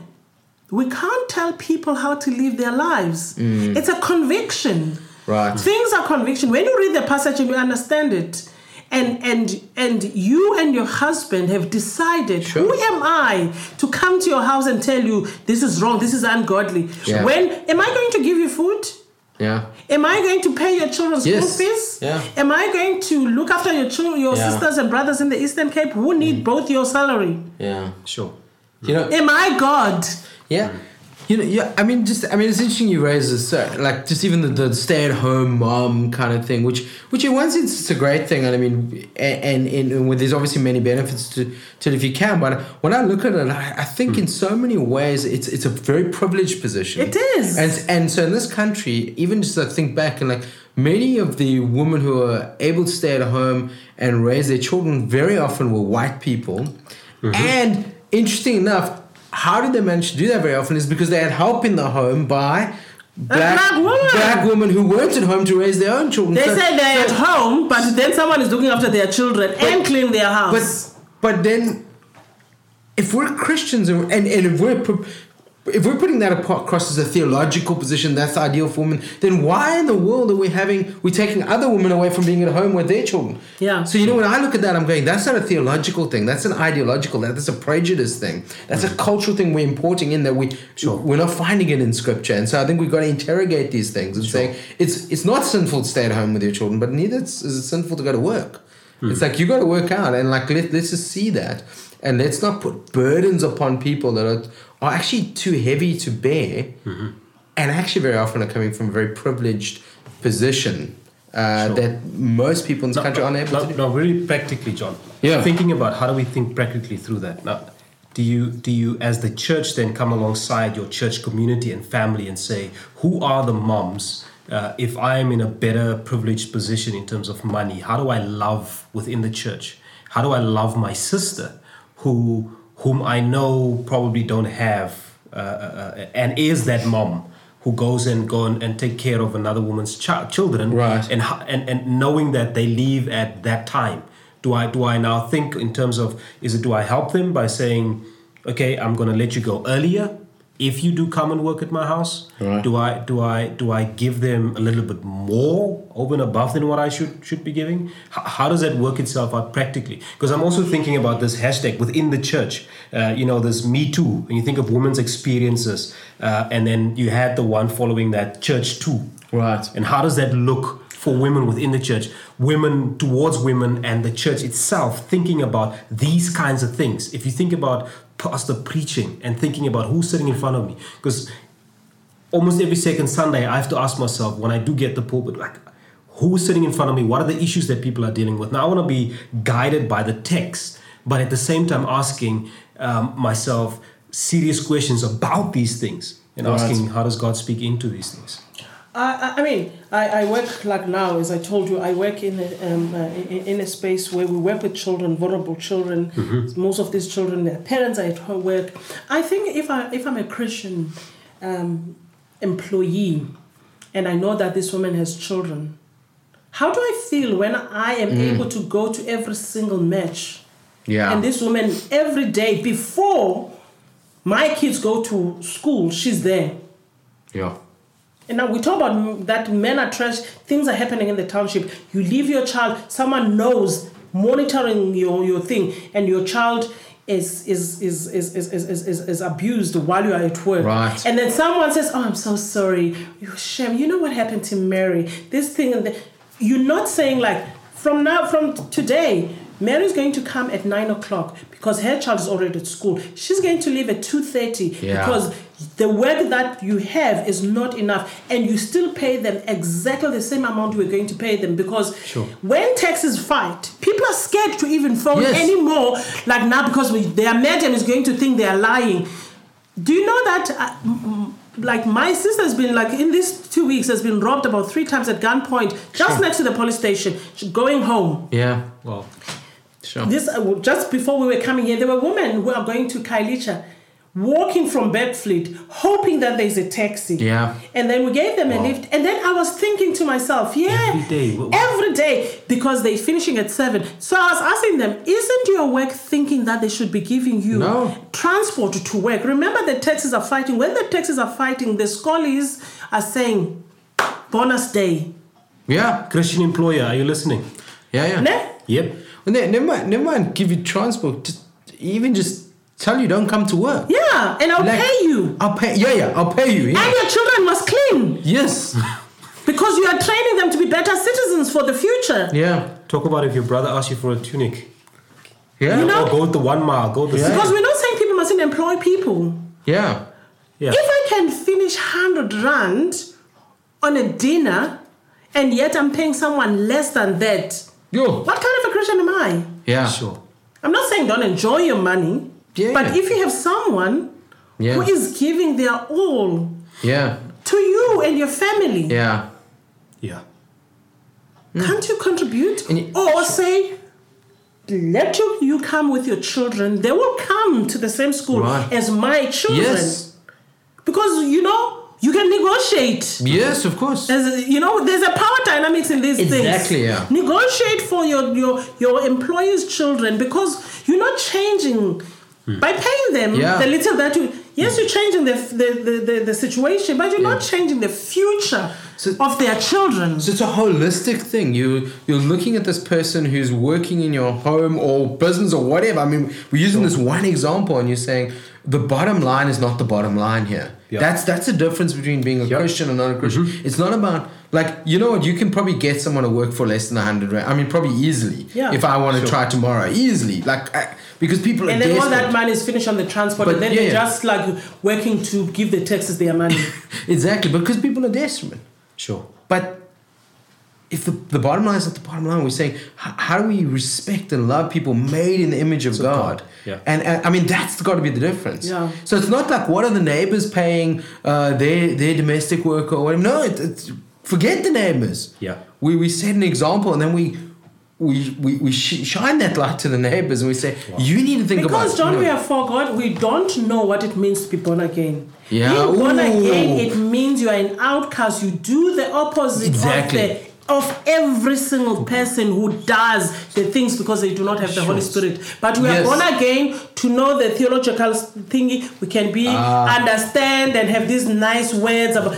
[SPEAKER 3] we can't tell people how to live their lives.
[SPEAKER 2] Mm.
[SPEAKER 3] It's a conviction.
[SPEAKER 2] Right.
[SPEAKER 3] Things are conviction. When you read the passage and you understand it, and and and you and your husband have decided,
[SPEAKER 2] Sure.
[SPEAKER 3] who am I to come to your house and tell you this is wrong, this is ungodly?
[SPEAKER 2] Yeah.
[SPEAKER 3] When am I going to give you food?
[SPEAKER 2] Yeah.
[SPEAKER 3] Am I going to pay your children's school
[SPEAKER 2] Yes.
[SPEAKER 3] fees?
[SPEAKER 2] Yeah.
[SPEAKER 3] Am I going to look after your children, your
[SPEAKER 2] Yeah.
[SPEAKER 3] sisters and brothers in the Eastern Cape who
[SPEAKER 2] Mm.
[SPEAKER 3] need both your salary?
[SPEAKER 2] Yeah.
[SPEAKER 1] Sure.
[SPEAKER 2] You know,
[SPEAKER 3] Am I God?
[SPEAKER 2] Yeah. You know, yeah. I mean, just I mean, it's interesting you raise this, uh, like just even the, the stay-at-home mom kind of thing, which which in one sense it's a great thing, and I mean, and and, and with, there's obviously many benefits to to it if you can. But when I look at it, I, I think in so many ways it's it's a very privileged position.
[SPEAKER 3] It is.
[SPEAKER 2] and and so in this country, even just like think back and like many of the women who are able to stay at home and raise their children very often were white people, and interesting enough, how did they manage to do that very often is because they had help in the home by black,
[SPEAKER 3] black woman.
[SPEAKER 2] black women who weren't at home to raise their own children.
[SPEAKER 3] They
[SPEAKER 2] So-
[SPEAKER 3] say they're
[SPEAKER 2] so-
[SPEAKER 3] at home, but then someone is looking after their children and clean their house.
[SPEAKER 2] but but then, if we're Christians and and, and if we're if we're putting that across as a theological position, that's ideal for women. Then why in the world are we having we're taking other women away from being at home with their children?
[SPEAKER 3] Yeah.
[SPEAKER 2] So you know when I look at that, I'm going, that's not a theological thing. That's an ideological. That, that's a prejudice thing. That's a mm. cultural thing we're importing in that we
[SPEAKER 1] Sure.
[SPEAKER 2] we're not finding it in scripture. And so I think we've got to interrogate these things and say it's it's not sinful to stay at home with your children, but neither is is it sinful to go to work. Hmm. It's like you got to work out and like let, let's just see that and let's not put burdens upon people that are, are actually too heavy to bear and actually very often are coming from a very privileged position uh,
[SPEAKER 1] Sure.
[SPEAKER 2] that most people in this country aren't able
[SPEAKER 1] no,
[SPEAKER 2] to do.
[SPEAKER 1] no, really practically, John.
[SPEAKER 2] Yeah.
[SPEAKER 1] Thinking about how do we think practically through that. Now, do you do you as the church then come alongside your church community and family and say who are the moms? Uh, if I am in a better privileged position in terms of money, how do I love within the church? How do I love my sister, who whom I know probably don't have, uh, uh, and is that mom who goes and go and, and take care of another woman's child, children,
[SPEAKER 2] Right.
[SPEAKER 1] and, and and knowing that they leave at that time. Do i do i now think in terms of is it do i help them by saying okay i'm going to let you go earlier if you do come and work at my house,
[SPEAKER 2] Right.
[SPEAKER 1] do I do I do I give them a little bit more over and above than what I should should be giving? H- how does that work itself out practically? Because I'm also thinking about this hashtag within the church. Uh, you know, this Me Too. When you think of women's experiences, uh, and then you had the one following that Church Too.
[SPEAKER 2] Right.
[SPEAKER 1] And how does that look for women within the church, women towards women, and the church itself thinking about these kinds of things? If you think about pastor preaching and thinking about who's sitting in front of me, because almost every second Sunday I have to ask myself when I do get the pulpit, like, who's sitting in front of me? What are the issues that people are dealing with? Now I want to be guided by the text, but at the same time asking um, myself serious questions about these things and
[SPEAKER 2] Right.
[SPEAKER 1] asking how does God speak into these things?
[SPEAKER 3] I, I- mean, I, I work like now, as I told you, I work in a, um, uh, in, a space where we work with children, vulnerable children. Most of these children, their parents are at home work. I think if I if I'm a Christian um, employee, and I know that this woman has children, how do I feel when I am able to go to every single match?
[SPEAKER 2] Yeah.
[SPEAKER 3] And this woman every day before my kids go to school, she's there.
[SPEAKER 2] yeah.
[SPEAKER 3] And now we talk about that men are trash, things are happening in the township. You leave your child, someone knows monitoring your, your thing, and your child is is is is is, is, is, is, abused while you are at work.
[SPEAKER 2] Right.
[SPEAKER 3] And then someone says, Oh, I'm so sorry. You shame. You know what happened to Mary? This thing and the, you're not saying like from now from today, Mary's going to come at nine o'clock because her child is already at school. She's going to leave at two thirty
[SPEAKER 2] Yeah.
[SPEAKER 3] because the work that you have is not enough and you still pay them exactly the same amount we're going to pay them because
[SPEAKER 1] Sure.
[SPEAKER 3] when taxes fight people are scared to even phone
[SPEAKER 2] Yes.
[SPEAKER 3] anymore like now because we, their madam is going to think they are lying do you know that uh, m- m- like my sister has been like in these two weeks has been robbed about three times at gunpoint just next to the police station She's going home
[SPEAKER 2] Yeah.
[SPEAKER 1] Well,
[SPEAKER 2] Sure.
[SPEAKER 3] this uh, just before we were coming here, there were women who are going to Khayelitsha, walking from Bedfleet, hoping that there's a taxi.
[SPEAKER 2] Yeah.
[SPEAKER 3] And then we gave them a lift, and then I was thinking to myself, yeah,
[SPEAKER 1] Every day. Wh-
[SPEAKER 3] every day, because they're finishing at seven. So I was asking them, isn't your work thinking that they should be giving you
[SPEAKER 2] No.
[SPEAKER 3] transport to work? Remember, the taxis are fighting. When the taxis are fighting, the scholars are saying, bonus day.
[SPEAKER 2] Yeah.
[SPEAKER 1] Christian employer, are you listening?
[SPEAKER 2] Yeah. Yeah.
[SPEAKER 3] Ne?
[SPEAKER 1] Yep.
[SPEAKER 2] And then never mind, never mind give you transport. Just even just tell you don't come to work.
[SPEAKER 3] Yeah, and I'll
[SPEAKER 2] Like-
[SPEAKER 3] pay you.
[SPEAKER 2] I'll pay. Yeah, yeah. I'll pay you. Yeah.
[SPEAKER 3] And your children must clean.
[SPEAKER 2] Yes.
[SPEAKER 3] Because you are training them to be better citizens for the future.
[SPEAKER 2] Yeah.
[SPEAKER 1] Talk about if your brother asks you for a tunic.
[SPEAKER 2] Yeah.
[SPEAKER 3] You know-
[SPEAKER 1] Or go the one mile, go the
[SPEAKER 2] Yeah.
[SPEAKER 3] Because we're not saying people mustn't employ people.
[SPEAKER 2] Yeah.
[SPEAKER 1] Yeah.
[SPEAKER 3] If I can finish 100 rand on a dinner and yet I'm paying someone less than that,
[SPEAKER 2] Yo.
[SPEAKER 3] what kind of a Christian am I?
[SPEAKER 2] Yeah.
[SPEAKER 1] Sure.
[SPEAKER 3] I'm not saying don't enjoy your money,
[SPEAKER 2] Yeah.
[SPEAKER 3] but if you have someone
[SPEAKER 2] Yeah.
[SPEAKER 3] who is giving their all
[SPEAKER 2] Yeah.
[SPEAKER 3] to you and your family,
[SPEAKER 2] Yeah.
[SPEAKER 1] Yeah. Hmm.
[SPEAKER 3] can't you contribute?
[SPEAKER 2] And you-
[SPEAKER 3] or say, let you, you come with your children. They will come to the same school
[SPEAKER 2] Right.
[SPEAKER 3] as my children.
[SPEAKER 2] Yes.
[SPEAKER 3] Because, you know, you can negotiate.
[SPEAKER 2] Yes, of course.
[SPEAKER 3] There's, you know, there's a power dynamics in these things.
[SPEAKER 2] Exactly, yeah.
[SPEAKER 3] Negotiate for your, your, your employer's children because you're not changing hmm. by paying them.
[SPEAKER 2] Yeah.
[SPEAKER 3] the little that you. Yes, hmm. you're changing the, the, the, the, the situation, but you're not changing the future
[SPEAKER 2] So-
[SPEAKER 3] of their children.
[SPEAKER 2] So it's a holistic thing. You you're looking at this person who's working in your home or business or whatever. I mean, we're using this one example, and you're saying the bottom line is not the bottom line here.
[SPEAKER 1] Yeah.
[SPEAKER 2] That's that's the difference between being a
[SPEAKER 1] Yeah.
[SPEAKER 2] Christian and not a Christian. Mm-hmm. It's not about like you know what you can probably get someone to work for less than a hundred rand. I mean, probably easily.
[SPEAKER 3] Yeah.
[SPEAKER 2] If I want to
[SPEAKER 1] Sure.
[SPEAKER 2] try tomorrow, easily. Like I, because people are
[SPEAKER 3] and then all that money is finished on the transport,
[SPEAKER 2] But
[SPEAKER 3] and then
[SPEAKER 2] yeah,
[SPEAKER 3] they're just like working to give the taxes their money.
[SPEAKER 2] exactly because people are desperate.
[SPEAKER 1] Sure.
[SPEAKER 2] But if the, the bottom line is not the bottom line, we're saying how, how do we respect and love people made in the image of God?
[SPEAKER 1] God, yeah.
[SPEAKER 2] And, and I mean that's got to be the difference.
[SPEAKER 3] Yeah.
[SPEAKER 2] So it's not like what are the neighbors paying uh, their their domestic worker or whatever. No, it, it's forget the neighbors.
[SPEAKER 1] Yeah.
[SPEAKER 2] We we set an example and then we. We, we, we sh- shine that light to the neighbors and we say you need to think about
[SPEAKER 3] Because John,
[SPEAKER 2] you know,
[SPEAKER 3] we are for God, we don't know what it means to be born again.
[SPEAKER 2] Yeah,
[SPEAKER 3] Being born
[SPEAKER 2] ooh.
[SPEAKER 3] again, it means you are an outcast. You do the opposite
[SPEAKER 2] Exactly.
[SPEAKER 3] of the of every single person who does the things because they do not have the Holy Spirit. But we are
[SPEAKER 2] Yes.
[SPEAKER 3] born again to know the theological thingy. We can be
[SPEAKER 2] Ah.
[SPEAKER 3] understand and have these nice words about.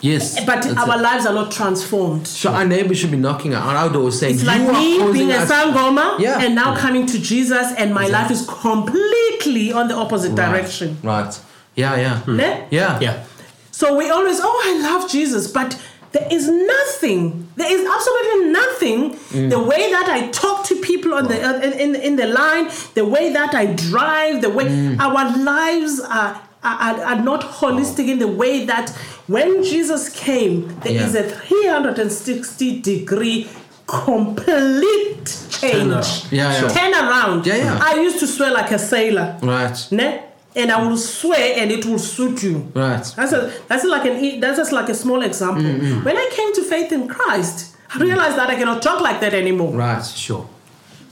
[SPEAKER 2] Yes.
[SPEAKER 3] But our
[SPEAKER 2] it.
[SPEAKER 3] lives are not transformed.
[SPEAKER 2] So our neighbor should be knocking on our door saying,
[SPEAKER 3] It's like
[SPEAKER 2] "You
[SPEAKER 3] me
[SPEAKER 2] causing
[SPEAKER 3] being a
[SPEAKER 2] us-
[SPEAKER 3] sangoma
[SPEAKER 2] Yeah.
[SPEAKER 3] and now coming to Jesus, and my life is completely on the opposite
[SPEAKER 2] Right.
[SPEAKER 3] direction.
[SPEAKER 2] Right. Yeah, yeah.
[SPEAKER 3] Ne?
[SPEAKER 2] Yeah.
[SPEAKER 1] Yeah.
[SPEAKER 3] So we always, oh, I love Jesus, but there is nothing. There is absolutely nothing.
[SPEAKER 2] Mm.
[SPEAKER 3] The way that I talk to people on the uh, in, in in the line, the way that I drive, the way
[SPEAKER 2] Mm.
[SPEAKER 3] our lives are. Are, are not holistic in the way that when Jesus came, there
[SPEAKER 2] Yeah.
[SPEAKER 3] is a 360 degree complete change.
[SPEAKER 1] Turnaround.
[SPEAKER 2] Yeah, yeah.
[SPEAKER 3] Turn around.
[SPEAKER 2] Yeah, yeah.
[SPEAKER 3] I used to swear like a sailor.
[SPEAKER 2] Right.
[SPEAKER 3] Ne? And I will swear and it will suit you.
[SPEAKER 2] Right.
[SPEAKER 3] That's a that's like an e- that's just like a small example.
[SPEAKER 2] Mm,
[SPEAKER 3] When I came to faith in Christ, I realized that I cannot talk like that anymore.
[SPEAKER 2] Right.
[SPEAKER 1] Sure.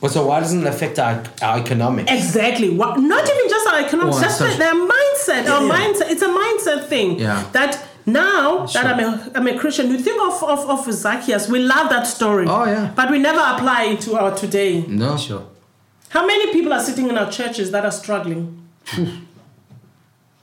[SPEAKER 2] But so why doesn't it affect our, our economics?
[SPEAKER 3] Exactly. What? Not even just our economics,
[SPEAKER 2] Oh,
[SPEAKER 3] just
[SPEAKER 2] such-
[SPEAKER 3] their mindset. Our
[SPEAKER 2] Yeah.
[SPEAKER 3] mindset. It's a mindset thing.
[SPEAKER 2] Yeah.
[SPEAKER 3] That now that I'm a, I'm a Christian, you think of, of of Zacchaeus. We love that story.
[SPEAKER 2] Oh, yeah.
[SPEAKER 3] But we never apply it to our today.
[SPEAKER 2] No.
[SPEAKER 1] Sure.
[SPEAKER 3] How many people are sitting in our churches that are struggling?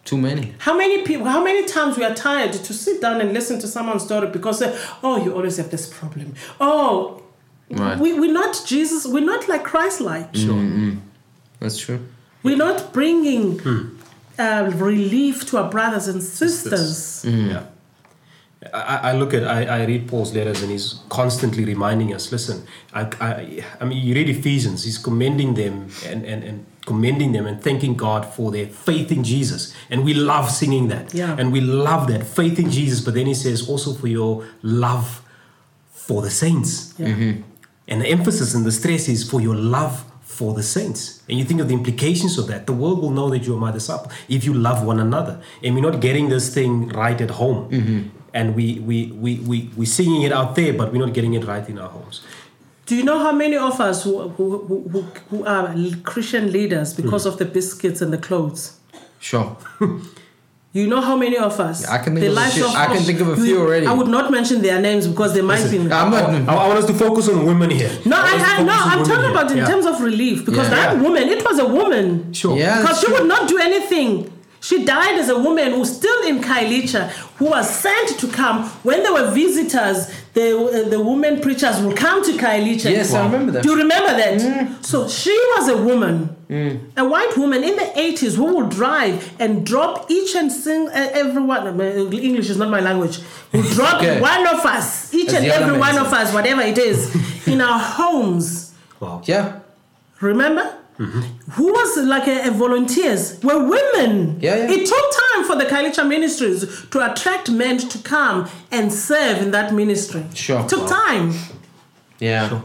[SPEAKER 2] Too many.
[SPEAKER 3] How many people? How many times we are tired to sit down and listen to someone's story because, uh, oh, you always have this problem. Oh,
[SPEAKER 2] Right.
[SPEAKER 3] we we're not Jesus. We're not like Christ-like.
[SPEAKER 2] That's true.
[SPEAKER 3] We're not bringing
[SPEAKER 2] Hmm.
[SPEAKER 3] uh, relief to our brothers and sisters.
[SPEAKER 1] Yeah. I, I I look at I, I read Paul's letters and he's constantly reminding us. Listen, I, I, I mean you read Ephesians. He's commending them and, and, and commending them and thanking God for their faith in Jesus. And we love singing that.
[SPEAKER 3] Yeah.
[SPEAKER 1] And we love that faith in Jesus. But then he says also for your love for the saints.
[SPEAKER 3] Yeah. Mm-hmm.
[SPEAKER 1] And the emphasis and the stress is for your love for the saints. And you think of the implications of that. The world will know that you are my disciple if you love one another. And we're not getting this thing right at home. Mm-hmm. And we, we, we, we, we're singing it out there, but we're not getting it right in our homes.
[SPEAKER 3] Do you know how many of us who, who, who, who, who are Christian leaders because
[SPEAKER 2] Hmm.
[SPEAKER 3] of the biscuits and the clothes?
[SPEAKER 2] Sure.
[SPEAKER 3] You know how many of us?
[SPEAKER 2] I can think
[SPEAKER 3] the
[SPEAKER 2] of a few- I can think of a
[SPEAKER 3] you-
[SPEAKER 2] few already.
[SPEAKER 3] I would not mention their names because they might be.
[SPEAKER 2] I'm
[SPEAKER 1] I,
[SPEAKER 2] not.
[SPEAKER 1] I want us to focus on women here.
[SPEAKER 3] No,
[SPEAKER 1] want
[SPEAKER 3] I, I, no, I'm talking
[SPEAKER 1] here.
[SPEAKER 3] about in
[SPEAKER 1] Yeah.
[SPEAKER 3] terms of relief because
[SPEAKER 2] Yeah.
[SPEAKER 3] that
[SPEAKER 1] Yeah.
[SPEAKER 3] woman, it was a woman.
[SPEAKER 1] Sure.
[SPEAKER 2] Yeah.
[SPEAKER 3] Because
[SPEAKER 2] that's
[SPEAKER 3] she
[SPEAKER 2] true.
[SPEAKER 3] would not do anything. She died as a woman who's still in Khayelitsha, who was sent to come. When there were visitors, the, uh, the women preachers will come to Khayelitsha.
[SPEAKER 2] Yes, I remember that.
[SPEAKER 3] Do you remember that? So she was a woman, a white woman in the 80s who would drive and drop each and sing, uh, everyone. uh, English is not my language. Would drop
[SPEAKER 2] Okay.
[SPEAKER 3] one of us, each
[SPEAKER 2] As
[SPEAKER 3] and every one of us, whatever it is, in our homes.
[SPEAKER 1] Wow.
[SPEAKER 2] Yeah.
[SPEAKER 3] Remember? Who was like a, a volunteers were women.
[SPEAKER 2] Yeah, yeah.
[SPEAKER 3] It took time for the Khayelitsha ministries to attract men to come and serve in that ministry.
[SPEAKER 2] Sure.
[SPEAKER 3] It took time.
[SPEAKER 2] Yeah.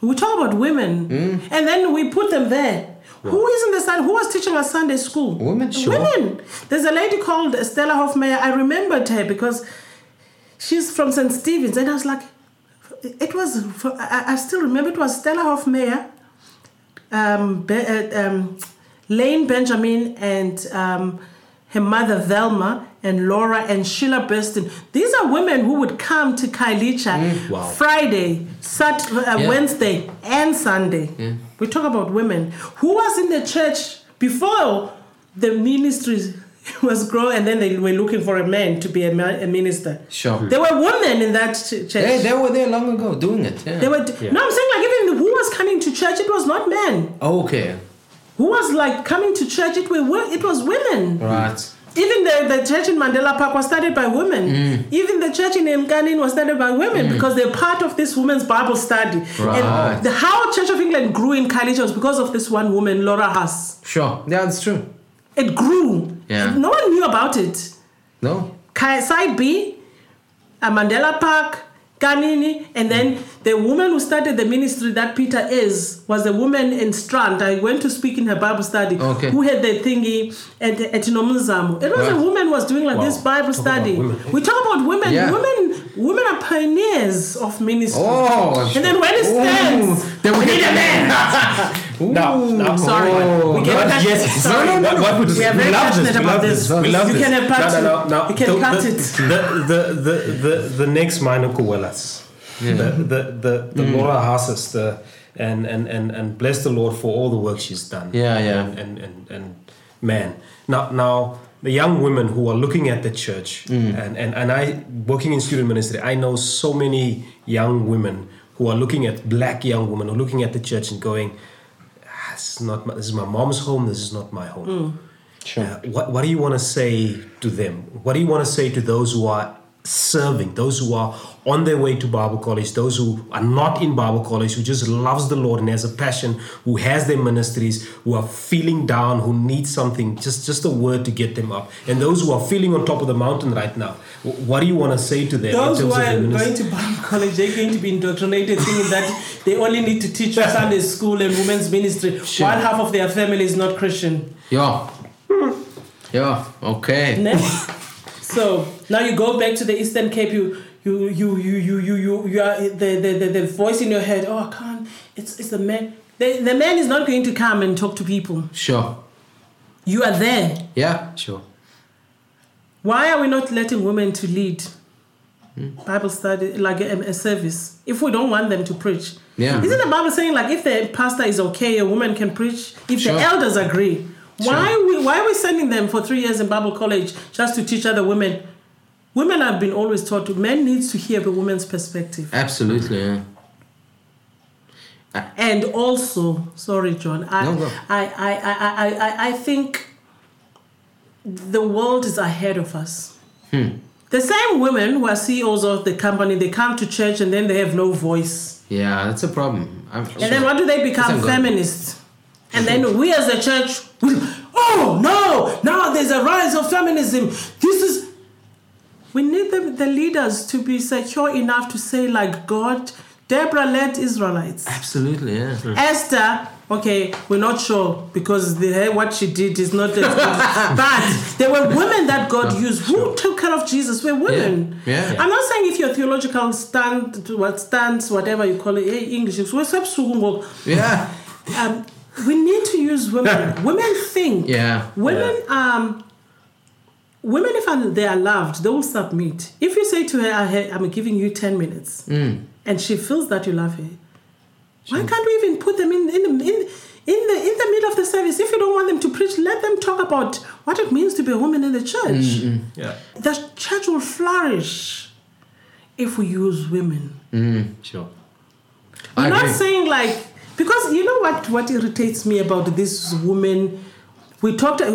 [SPEAKER 3] We talk about women, mm. and then we put them there. Who is in the Sun? Who was teaching us Sunday school?
[SPEAKER 2] Women, sure.
[SPEAKER 3] Women. There's a lady called Stella Hofmeyer. I remembered her because she's from St. Stephen's, and I was like, it was. I, I still remember it was Stella Hofmeyer, um, Be, uh, um, Lane Benjamin, and um, her mother Velma, and Laura and Sheila Burston. These are women who would come to Khayelitsha
[SPEAKER 1] Wow.
[SPEAKER 3] Friday, Sat- uh,
[SPEAKER 2] Yeah.
[SPEAKER 3] Wednesday, and Sunday. We talk about women who was in the church before the ministry was growing, and then they were looking for a man to be a, ma- a minister.
[SPEAKER 2] Sure.
[SPEAKER 3] There were women in that ch- church.
[SPEAKER 2] They, they were there long ago doing it. Yeah.
[SPEAKER 3] They were.
[SPEAKER 1] Yeah.
[SPEAKER 3] No, I'm saying like even who was coming to church, it was not men.
[SPEAKER 2] okay.
[SPEAKER 3] Who was like coming to church, it were it was women.
[SPEAKER 2] Right.
[SPEAKER 3] Even the, the church in Mandela Park was started by women.
[SPEAKER 2] Mm.
[SPEAKER 3] Even the church in Mkanin was started by women because they're part of this women's Bible study.
[SPEAKER 2] Right.
[SPEAKER 3] And the, how Church of England grew in Khayelitsha was because of this one woman, Laura Huss.
[SPEAKER 2] Sure. Yeah, that's true.
[SPEAKER 3] It grew.
[SPEAKER 2] Yeah.
[SPEAKER 3] No one knew about it.
[SPEAKER 2] No.
[SPEAKER 3] Site B, Mandela Park, Kanini, and then the woman who started the ministry that Peter is was a woman in Strand. I went to speak in her Bible study.
[SPEAKER 2] Okay.
[SPEAKER 3] Who had the thingy at at Nomzamo. It was a woman who was doing like
[SPEAKER 1] Wow.
[SPEAKER 3] this Bible
[SPEAKER 1] Talk
[SPEAKER 3] study. We talk about women.
[SPEAKER 2] Yeah.
[SPEAKER 3] Women women are pioneers of ministry.
[SPEAKER 2] Oh.
[SPEAKER 3] And then when it oh. stands,
[SPEAKER 2] then we
[SPEAKER 3] we
[SPEAKER 2] get
[SPEAKER 3] need a man.
[SPEAKER 1] Now, now,
[SPEAKER 3] Sorry,
[SPEAKER 2] Oh,
[SPEAKER 3] we get
[SPEAKER 1] But
[SPEAKER 3] passionate.
[SPEAKER 1] yes,
[SPEAKER 3] Sorry.
[SPEAKER 1] no, no, no, what would
[SPEAKER 3] We are very
[SPEAKER 1] love
[SPEAKER 3] passionate
[SPEAKER 1] this,
[SPEAKER 3] about
[SPEAKER 1] love
[SPEAKER 3] this.
[SPEAKER 1] We love
[SPEAKER 3] You
[SPEAKER 1] this.
[SPEAKER 3] can have
[SPEAKER 1] no, no, no, no.
[SPEAKER 3] You can
[SPEAKER 1] the,
[SPEAKER 3] cut
[SPEAKER 1] the,
[SPEAKER 3] it.
[SPEAKER 1] The, the, the, the, the next minor Kuelas. the the the, the Laura Haas's, the and, and and and bless the Lord for all the work she's done.
[SPEAKER 2] Yeah, yeah.
[SPEAKER 1] And and and, and man, now now the young women who are looking at the church mm. and, and and I working in student ministry, I know so many young women who are looking at black young women who are looking at the church and going, "Ah, this is not my, this is my mom's home. This is not my home.
[SPEAKER 2] Sure.
[SPEAKER 1] Uh, what, what do you want to say to them? What do you want to say to those who are serving, those who are on their way to Bible college, those who are not in Bible college, who just loves the Lord and has a passion, who has their ministries, who are feeling down, who need something, just, just a word to get them up. And those who are feeling on top of the mountain right now, what do you want to say to them? in
[SPEAKER 3] Those who
[SPEAKER 1] terms of
[SPEAKER 3] are
[SPEAKER 1] their
[SPEAKER 3] going to Bible college, they're going to be indoctrinated thinking that they only need to teach Sunday school and women's ministry,
[SPEAKER 2] Sure.
[SPEAKER 3] while half of their family is not Christian.
[SPEAKER 2] Yeah. Yeah. Okay.
[SPEAKER 3] Ne? so now you go back to the Eastern Cape. You you you you you you you, you are the, the, the, the voice in your head. Oh, I can't. It's it's the man. The, the man is not going to come and talk to people.
[SPEAKER 2] Sure.
[SPEAKER 3] You are there.
[SPEAKER 2] Yeah.
[SPEAKER 1] Sure.
[SPEAKER 3] Why are we not letting women to lead
[SPEAKER 2] Hmm.
[SPEAKER 3] Bible study like a, a service if we don't want them to preach?
[SPEAKER 2] Yeah.
[SPEAKER 3] Isn't the Bible saying like if the pastor is okay, a woman can preach? If
[SPEAKER 2] Sure.
[SPEAKER 3] the elders agree, why are we why are we sending them for three years in Bible college just to teach other women? Women have been always taught to men needs to hear the woman's perspective.
[SPEAKER 2] Absolutely. Yeah.
[SPEAKER 3] And also, sorry, John, I,
[SPEAKER 2] No, go.
[SPEAKER 3] I, I, I, I, I, think the world is ahead of us.
[SPEAKER 2] Hmm.
[SPEAKER 3] The same women who are CEOs of the company, they come to church and then they have no voice.
[SPEAKER 2] Yeah. That's a problem. I'm,
[SPEAKER 3] And then what do they become?
[SPEAKER 2] That's not good.
[SPEAKER 3] Feminists. And then we as a church, we, oh no, now there's a rise of feminism. This is. We need the, the leaders to be secure enough to say, like God, Deborah led Israelites.
[SPEAKER 2] Absolutely. Yeah.
[SPEAKER 3] Esther, okay, we're not sure because the, what she did is not as good. but there were women that God used. Who took care of Jesus? Were women.
[SPEAKER 2] Yeah, yeah.
[SPEAKER 3] I'm not saying if your theological stand, what stance, whatever you call it, eh, English,
[SPEAKER 2] Yeah.
[SPEAKER 3] um, we need to use women. women think.
[SPEAKER 2] Yeah.
[SPEAKER 3] Women, um, women, if are- they are loved, they will submit. If you say to her, "I- "I'm giving you ten minutes,"
[SPEAKER 2] Mm.
[SPEAKER 3] and she feels that you love her, why can't we even put them in in the, in, in the in the middle of the service? If you don't want them to preach, let them talk about what it means to be a woman in the church.
[SPEAKER 2] Mm,
[SPEAKER 1] Yeah.
[SPEAKER 3] The church will flourish if we use women.
[SPEAKER 1] Sure.
[SPEAKER 2] I
[SPEAKER 3] I'm not saying like because you know what what irritates me about this woman. We talked uh,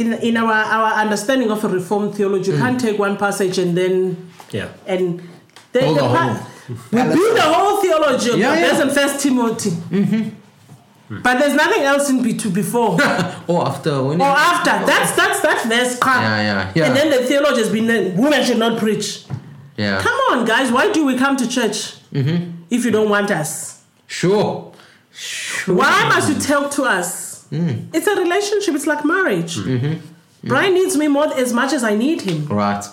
[SPEAKER 3] in in our our understanding of a reformed theology. You can't take one passage and then
[SPEAKER 1] Yeah.
[SPEAKER 3] and the, the
[SPEAKER 2] on,
[SPEAKER 3] pa-
[SPEAKER 2] hold on.
[SPEAKER 3] we build the whole theology of
[SPEAKER 2] Yeah, yeah.
[SPEAKER 3] there's in First Timothy. But there's nothing else in be to before
[SPEAKER 2] or after when
[SPEAKER 3] or after. That's that's that verse.
[SPEAKER 2] Yeah, yeah, yeah.
[SPEAKER 3] And then the theology has been women should not preach.
[SPEAKER 2] yeah.
[SPEAKER 3] Come on, guys. Why do we come to church
[SPEAKER 2] Mm-hmm.
[SPEAKER 3] if you don't want us?
[SPEAKER 2] Sure. Sure.
[SPEAKER 3] Why must you talk to us?
[SPEAKER 2] Mm.
[SPEAKER 3] It's a relationship. It's like marriage.
[SPEAKER 2] Mm-hmm.
[SPEAKER 3] Brian needs me more as much as I need him.
[SPEAKER 2] Right.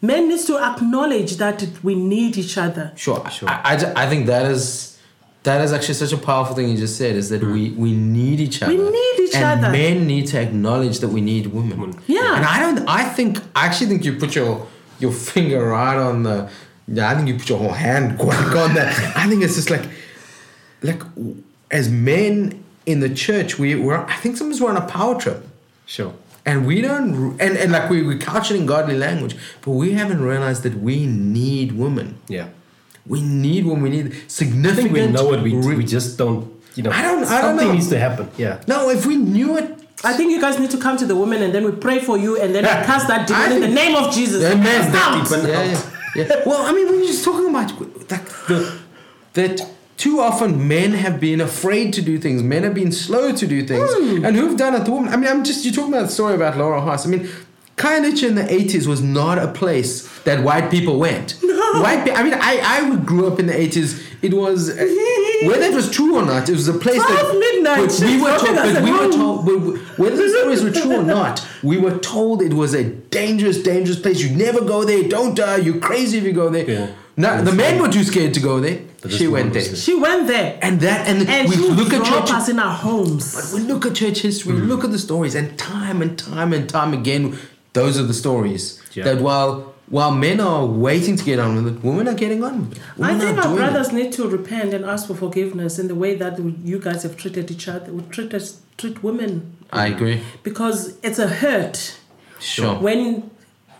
[SPEAKER 3] Men needs to acknowledge that we need each other.
[SPEAKER 2] Sure. sure. I, I, I think that is that is actually such a powerful thing you just said is that we we need each other.
[SPEAKER 3] We need each
[SPEAKER 2] and
[SPEAKER 3] other.
[SPEAKER 2] Men need to acknowledge that we need women.
[SPEAKER 3] Yeah.
[SPEAKER 2] And I don't. I think. I actually think you put your your finger right on the. Yeah, I think you put your whole hand quite on that. I think it's just like, like, as men in the church, we we're. I think sometimes we're on a power trip.
[SPEAKER 1] Sure.
[SPEAKER 2] And we don't, and, and like we, we couch it in godly language, but we haven't realized that we need women.
[SPEAKER 1] Yeah.
[SPEAKER 2] We need women. We need significant.
[SPEAKER 1] I
[SPEAKER 2] significant.
[SPEAKER 1] think we know it. We,
[SPEAKER 2] re-
[SPEAKER 1] we just don't. You know.
[SPEAKER 2] I don't- I don't
[SPEAKER 1] Something
[SPEAKER 2] know.
[SPEAKER 1] needs to happen. Yeah.
[SPEAKER 2] no, if we knew it.
[SPEAKER 3] I think you guys need to come to the women and then we pray for you and then we cast that demon
[SPEAKER 2] I
[SPEAKER 3] in the name of Jesus.
[SPEAKER 2] Amen.
[SPEAKER 3] It's out.
[SPEAKER 2] Yeah, yeah, yeah. Well, I mean, we're just talking about like the that too often men have been afraid to do things. Men have been slow to do things, and who've done it? The woman. I mean, I'm just you're talking about the story about Laura Haas. I mean. Kainich in the 80s was not a place that white people went.
[SPEAKER 3] No.
[SPEAKER 2] White pe- I mean, I, I grew up in the 80s. It was, uh, whether it was true or not, it was a place that.
[SPEAKER 3] midnight,
[SPEAKER 2] we were told, but we were told, we- whether the stories were true or not, we were told it was a dangerous, dangerous place. You never go there. Don't die. You're crazy if you go there.
[SPEAKER 1] Yeah.
[SPEAKER 2] No, the men were too scared to go there. She went there.
[SPEAKER 3] She went there.
[SPEAKER 2] And that, and,
[SPEAKER 3] And
[SPEAKER 2] we look at church.
[SPEAKER 3] us in our homes.
[SPEAKER 2] But We look at church history, mm. look at the stories, and time and time and time again, those are the stories.
[SPEAKER 1] Yeah.
[SPEAKER 2] That while while men are waiting to get on with it, women are getting on with it.
[SPEAKER 3] I
[SPEAKER 2] Women
[SPEAKER 3] think our
[SPEAKER 2] doing it.
[SPEAKER 3] brothers need to repent and ask for forgiveness in the way that you guys have treated each other, treat us, treat women,
[SPEAKER 2] I agree.
[SPEAKER 3] because it's a hurt.
[SPEAKER 2] Sure.
[SPEAKER 3] When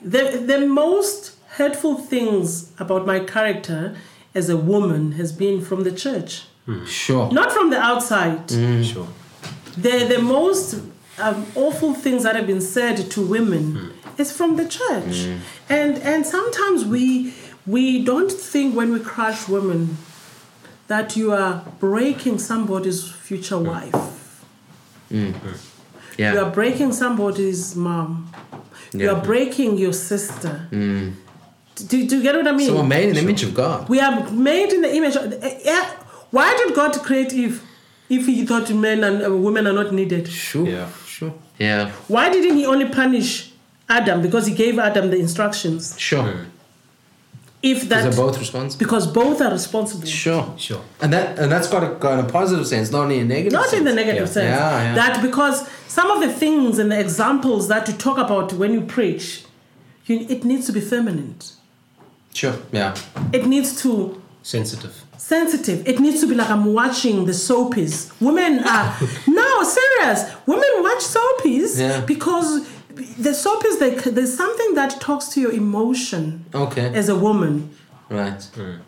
[SPEAKER 3] the the most hurtful things about my character as a woman has been from the church, hmm.
[SPEAKER 2] Sure.
[SPEAKER 3] not from the outside.
[SPEAKER 2] Mm.
[SPEAKER 1] Sure.
[SPEAKER 3] The the most um, awful things that have been said to women hmm. is from the church, hmm. and and sometimes we we don't think when we crush women that you are breaking somebody's future wife. You
[SPEAKER 2] Yeah.
[SPEAKER 3] are breaking somebody's mom.
[SPEAKER 2] Yeah.
[SPEAKER 3] You are breaking your sister. Do, do you get what I mean?
[SPEAKER 2] So we're made in the image of God.
[SPEAKER 3] We are made in the image of. Yeah. Why did God create Eve if He thought men and uh, women are not needed?
[SPEAKER 2] Sure.
[SPEAKER 1] Yeah.
[SPEAKER 2] Sure. Yeah.
[SPEAKER 3] Why didn't He only punish Adam because He gave Adam the instructions?
[SPEAKER 2] Sure.
[SPEAKER 3] If
[SPEAKER 2] Because
[SPEAKER 3] that
[SPEAKER 2] they're both responsible.
[SPEAKER 3] because both are responsible.
[SPEAKER 2] Sure.
[SPEAKER 1] Sure.
[SPEAKER 2] And that and that's got to go in a positive sense, not in a negative
[SPEAKER 3] Not
[SPEAKER 2] sense.
[SPEAKER 3] in the negative
[SPEAKER 1] Yeah.
[SPEAKER 3] sense.
[SPEAKER 2] Yeah, yeah.
[SPEAKER 3] That because some of the things and the examples that you talk about when you preach, you, it needs to be feminine.
[SPEAKER 2] Sure. Yeah.
[SPEAKER 3] It needs to
[SPEAKER 1] Sensitive.
[SPEAKER 3] sensitive. It needs to be like I'm watching the soapies. Women are no serious. Women watch soapies
[SPEAKER 2] Yeah.
[SPEAKER 3] because the soapies they, there's something that talks to your emotion
[SPEAKER 2] Okay.
[SPEAKER 3] as a woman.
[SPEAKER 2] Right. Mm.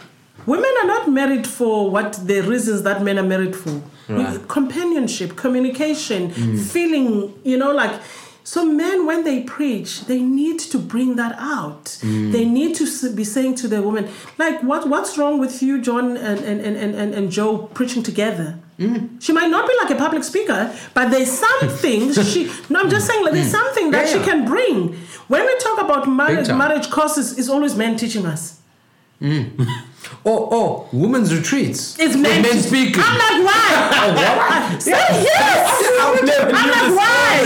[SPEAKER 3] Women are not married for what the reasons that men are married for.
[SPEAKER 2] Right.
[SPEAKER 3] Companionship, communication, mm. feeling, you know, like so men when they preach, they need to bring that out. Mm. They need to be saying to the woman, like, what what's wrong with you, John and and, and, and, and, Joe preaching together? Mm. She might not be like a public speaker, but there's something she no, I'm just saying like there's mm. something that
[SPEAKER 2] Yeah,
[SPEAKER 3] she can bring. When we talk about marriage, marriage courses, it's always men teaching us.
[SPEAKER 2] Oh, oh, women's retreats.
[SPEAKER 3] It's
[SPEAKER 2] With
[SPEAKER 3] men,
[SPEAKER 2] men speaking.
[SPEAKER 3] I'm like, why? Oh, Say yes.
[SPEAKER 2] I've never
[SPEAKER 3] I'm like, why?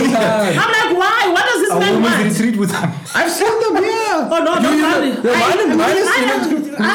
[SPEAKER 3] I'm like, why? What does this man want?
[SPEAKER 1] retreat with them.
[SPEAKER 2] I've seen them, yeah.
[SPEAKER 3] Oh no, don't worry.
[SPEAKER 2] No, mine- mine is
[SPEAKER 3] I, I,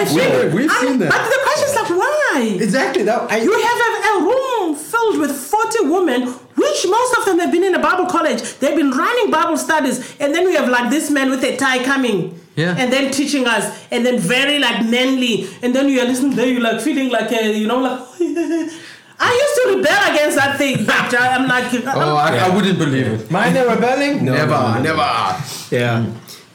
[SPEAKER 3] I,
[SPEAKER 2] We- we've
[SPEAKER 3] I'm-
[SPEAKER 2] seen that.
[SPEAKER 3] But the question is like, why?
[SPEAKER 2] Exactly. That I,
[SPEAKER 3] You have a, a room filled with 40 women, which most of them have been in a Bible college. They've been running Bible studies. And then we have like this man with a tie coming.
[SPEAKER 2] Yeah.
[SPEAKER 3] And then teaching us. And then very like manly. And then you are listening there, you're like feeling like, a, you know, like. I used to rebel against that thing. But I'm like,
[SPEAKER 2] Oh, I, I wouldn't believe it. Mine they're rebelling?
[SPEAKER 1] No,
[SPEAKER 2] never,
[SPEAKER 1] no, no, no.
[SPEAKER 2] never.
[SPEAKER 1] Yeah.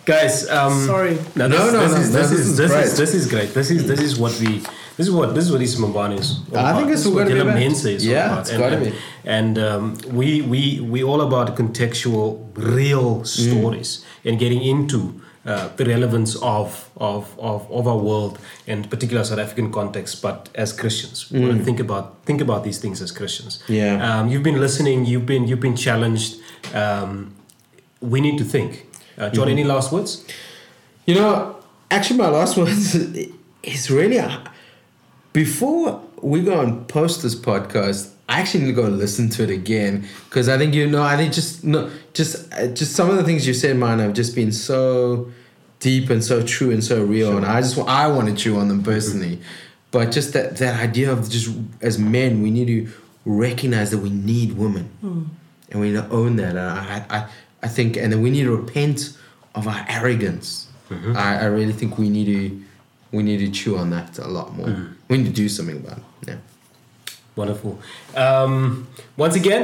[SPEAKER 1] Guys, um,
[SPEAKER 3] Sorry.
[SPEAKER 1] No,
[SPEAKER 2] No, no,
[SPEAKER 1] this is this,
[SPEAKER 2] this
[SPEAKER 1] is
[SPEAKER 2] is
[SPEAKER 1] this
[SPEAKER 2] great.
[SPEAKER 1] is this is great. This is this is what we this is what this is what East is. all
[SPEAKER 2] I think it's
[SPEAKER 1] This is what
[SPEAKER 2] gotta be
[SPEAKER 1] Gila
[SPEAKER 2] about.
[SPEAKER 1] Mensa is all
[SPEAKER 2] Yeah,
[SPEAKER 1] about.
[SPEAKER 2] it's
[SPEAKER 1] and,
[SPEAKER 2] gotta be.
[SPEAKER 1] And um, we we we all about contextual, real stories and getting into. Uh, the relevance of, of, of, of our world and particular South African context, but as Christians, we want to think about think about these things as Christians.
[SPEAKER 2] Yeah.
[SPEAKER 1] Um, you've been listening. You've been you've been challenged. Um, we need to think. Uh, John, any last words?
[SPEAKER 2] You know, actually, my last words is really uh, before we go and post this podcast. I actually need to go and listen to it again because I think you know. I think just no, just uh, just some of the things you said, man, have just been so deep and so true and so real, and I just I want to chew on them personally. But just that that idea of just as men, we need to recognize that we need women, and we need to own that. And I, I I think, and then we need to repent of our arrogance. I, I really think we need to we need to chew on that a lot more. We need to do something about it. Yeah.
[SPEAKER 1] Wonderful. Um, once again,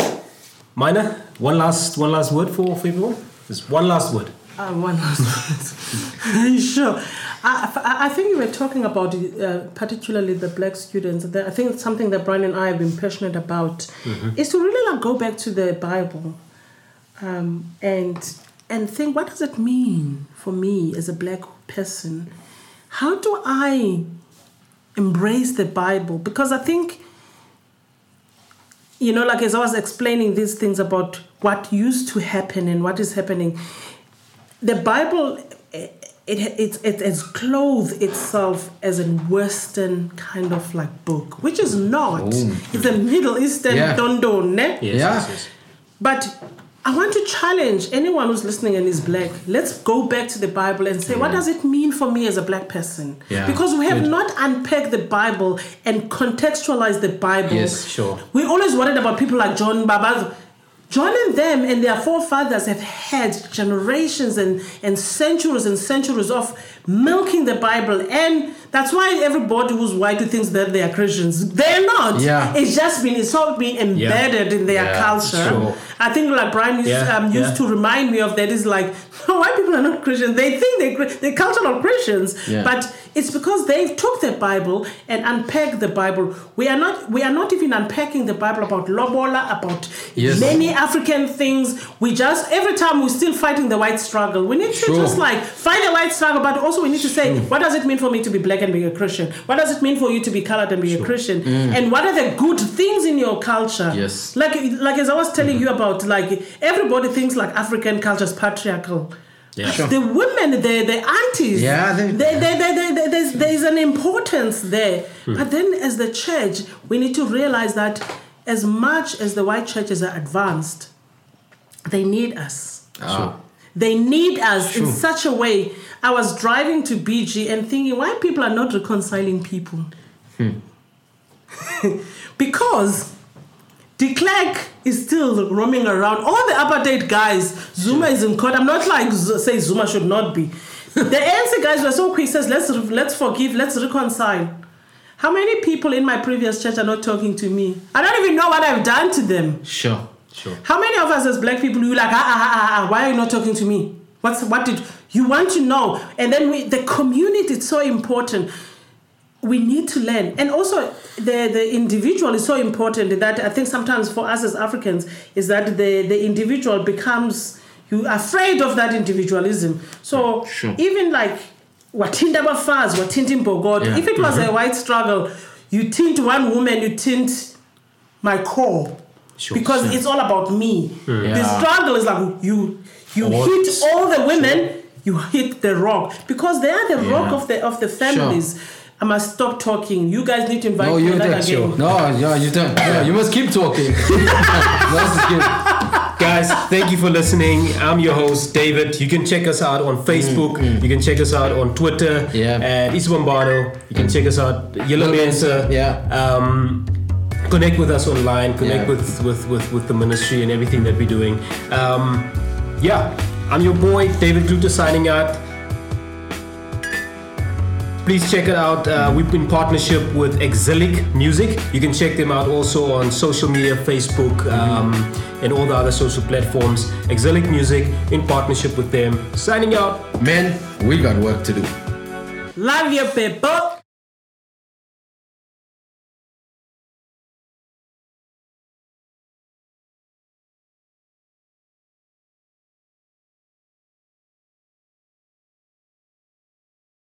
[SPEAKER 1] Mina, one last one last word for, for everyone. Just one last word.
[SPEAKER 3] Uh, one last word. sure. I, I I think you were talking about uh, particularly the black students. I think it's something that Brian and I have been passionate about is to really like go back to the Bible um, and and think what does it mean for me as a black person? How do I embrace the Bible? Because I think you know, like as I was explaining these things about what used to happen and what is happening, the Bible it it, it, has clothed itself as a Western kind of like book, which is not. Oh. It's a Middle Eastern
[SPEAKER 2] Yeah.
[SPEAKER 3] dondon, ne?
[SPEAKER 1] Yes,
[SPEAKER 2] Yeah.
[SPEAKER 1] yes, yes.
[SPEAKER 3] But I want to challenge anyone who's listening and is black. Let's go back to the Bible and say, what mm. does it mean for me as a black person?
[SPEAKER 2] Yeah.
[SPEAKER 3] Because we have
[SPEAKER 2] Good.
[SPEAKER 3] not unpacked the Bible and contextualized the Bible.
[SPEAKER 2] Yes,
[SPEAKER 1] sure.
[SPEAKER 3] We always worried about people like John Baba. John and them and their forefathers have had generations and, and centuries and centuries of milking the Bible. And that's why everybody who's white thinks that they are Christians, they're not.
[SPEAKER 2] Yeah.
[SPEAKER 3] It's just been, it's all been embedded in their
[SPEAKER 2] Yeah,
[SPEAKER 3] culture.
[SPEAKER 2] sure.
[SPEAKER 3] I think like Brian used,
[SPEAKER 1] Yeah,
[SPEAKER 3] um, used
[SPEAKER 1] yeah.
[SPEAKER 3] to remind me of that is like, white people are not Christians. They think they, they're cultural Christians.
[SPEAKER 2] Yeah.
[SPEAKER 3] But it's because they took the Bible and unpacked the Bible. We are not we are not even unpacking the Bible about lobola, about
[SPEAKER 2] Yes.
[SPEAKER 3] many African things. We just every time we're still fighting the white struggle. We need to
[SPEAKER 2] Sure.
[SPEAKER 3] just like fight the white struggle, but also we need to say what does it mean for me to be black and be a Christian? What does it mean for you to be colored and be a Christian? And what are the good things in your culture?
[SPEAKER 2] Yes.
[SPEAKER 3] Like like as I was telling you about, like everybody thinks like African culture is patriarchal.
[SPEAKER 1] Yeah.
[SPEAKER 2] Sure.
[SPEAKER 3] The women, the the aunties,
[SPEAKER 2] Yeah, they-
[SPEAKER 3] they, they, they, they, they- there's, there's an importance there. But then, as the church, we need to realize that as much as the white churches are advanced, they need us.
[SPEAKER 2] Ah.
[SPEAKER 3] They need us in such a way. I was driving to BG and thinking, why people are not reconciling people? Hmm. because De Klerk is still roaming around. All the apartheid guys, Zuma is in court. I'm not like say Zuma should not be. the ANC guys were so quick. Says let's let's forgive, let's reconcile. How many people in my previous church are not talking to me? I don't even know what I've done to them.
[SPEAKER 2] Sure, sure.
[SPEAKER 3] How many of us as black people you like ah, ah, ah, ah, ah, why are you not talking to me? What's what did you want to know? And then we the community is so important. We need to learn. And also the the individual is so important that I think sometimes for us as Africans is that the the individual becomes you afraid of that individualism. So
[SPEAKER 2] Sure.
[SPEAKER 3] even like watinda bafazi watinda imbokodo
[SPEAKER 2] Yeah.
[SPEAKER 3] if it was a white struggle you tint one woman you tint my core
[SPEAKER 1] Sure,
[SPEAKER 3] because
[SPEAKER 2] sure.
[SPEAKER 3] it's all about me. Hmm. The
[SPEAKER 2] Yeah.
[SPEAKER 3] struggle is like you you
[SPEAKER 2] All-
[SPEAKER 3] hit all the women, you hit the rock because they are the rock of the of the families. I must stop talking. You guys need to invite
[SPEAKER 2] No,
[SPEAKER 3] me
[SPEAKER 2] you
[SPEAKER 3] another
[SPEAKER 2] don't. Sure. No, no, you don't. No, you must keep talking. no, this is good.
[SPEAKER 1] Guys, thank you for listening. I'm your host, David. You can check us out on mm, Facebook. Mm. You can check us out on Twitter
[SPEAKER 2] Yeah.
[SPEAKER 1] Uh, at Iswambano. You can check us out, Yellow Mensa.
[SPEAKER 2] Yeah.
[SPEAKER 1] Um, connect with us online. Connect
[SPEAKER 2] Yeah.
[SPEAKER 1] with, with, with, with the ministry and everything that we're doing. Um, yeah, I'm your boy, David Kluter, signing out. Please check it out. Uh, we've been in partnership with Exilic Music. You can check them out also on social media, Facebook, um, and all the other social platforms. Exilic Music in partnership with them. Signing out.
[SPEAKER 2] Men, we got work to do.
[SPEAKER 3] Love you, people.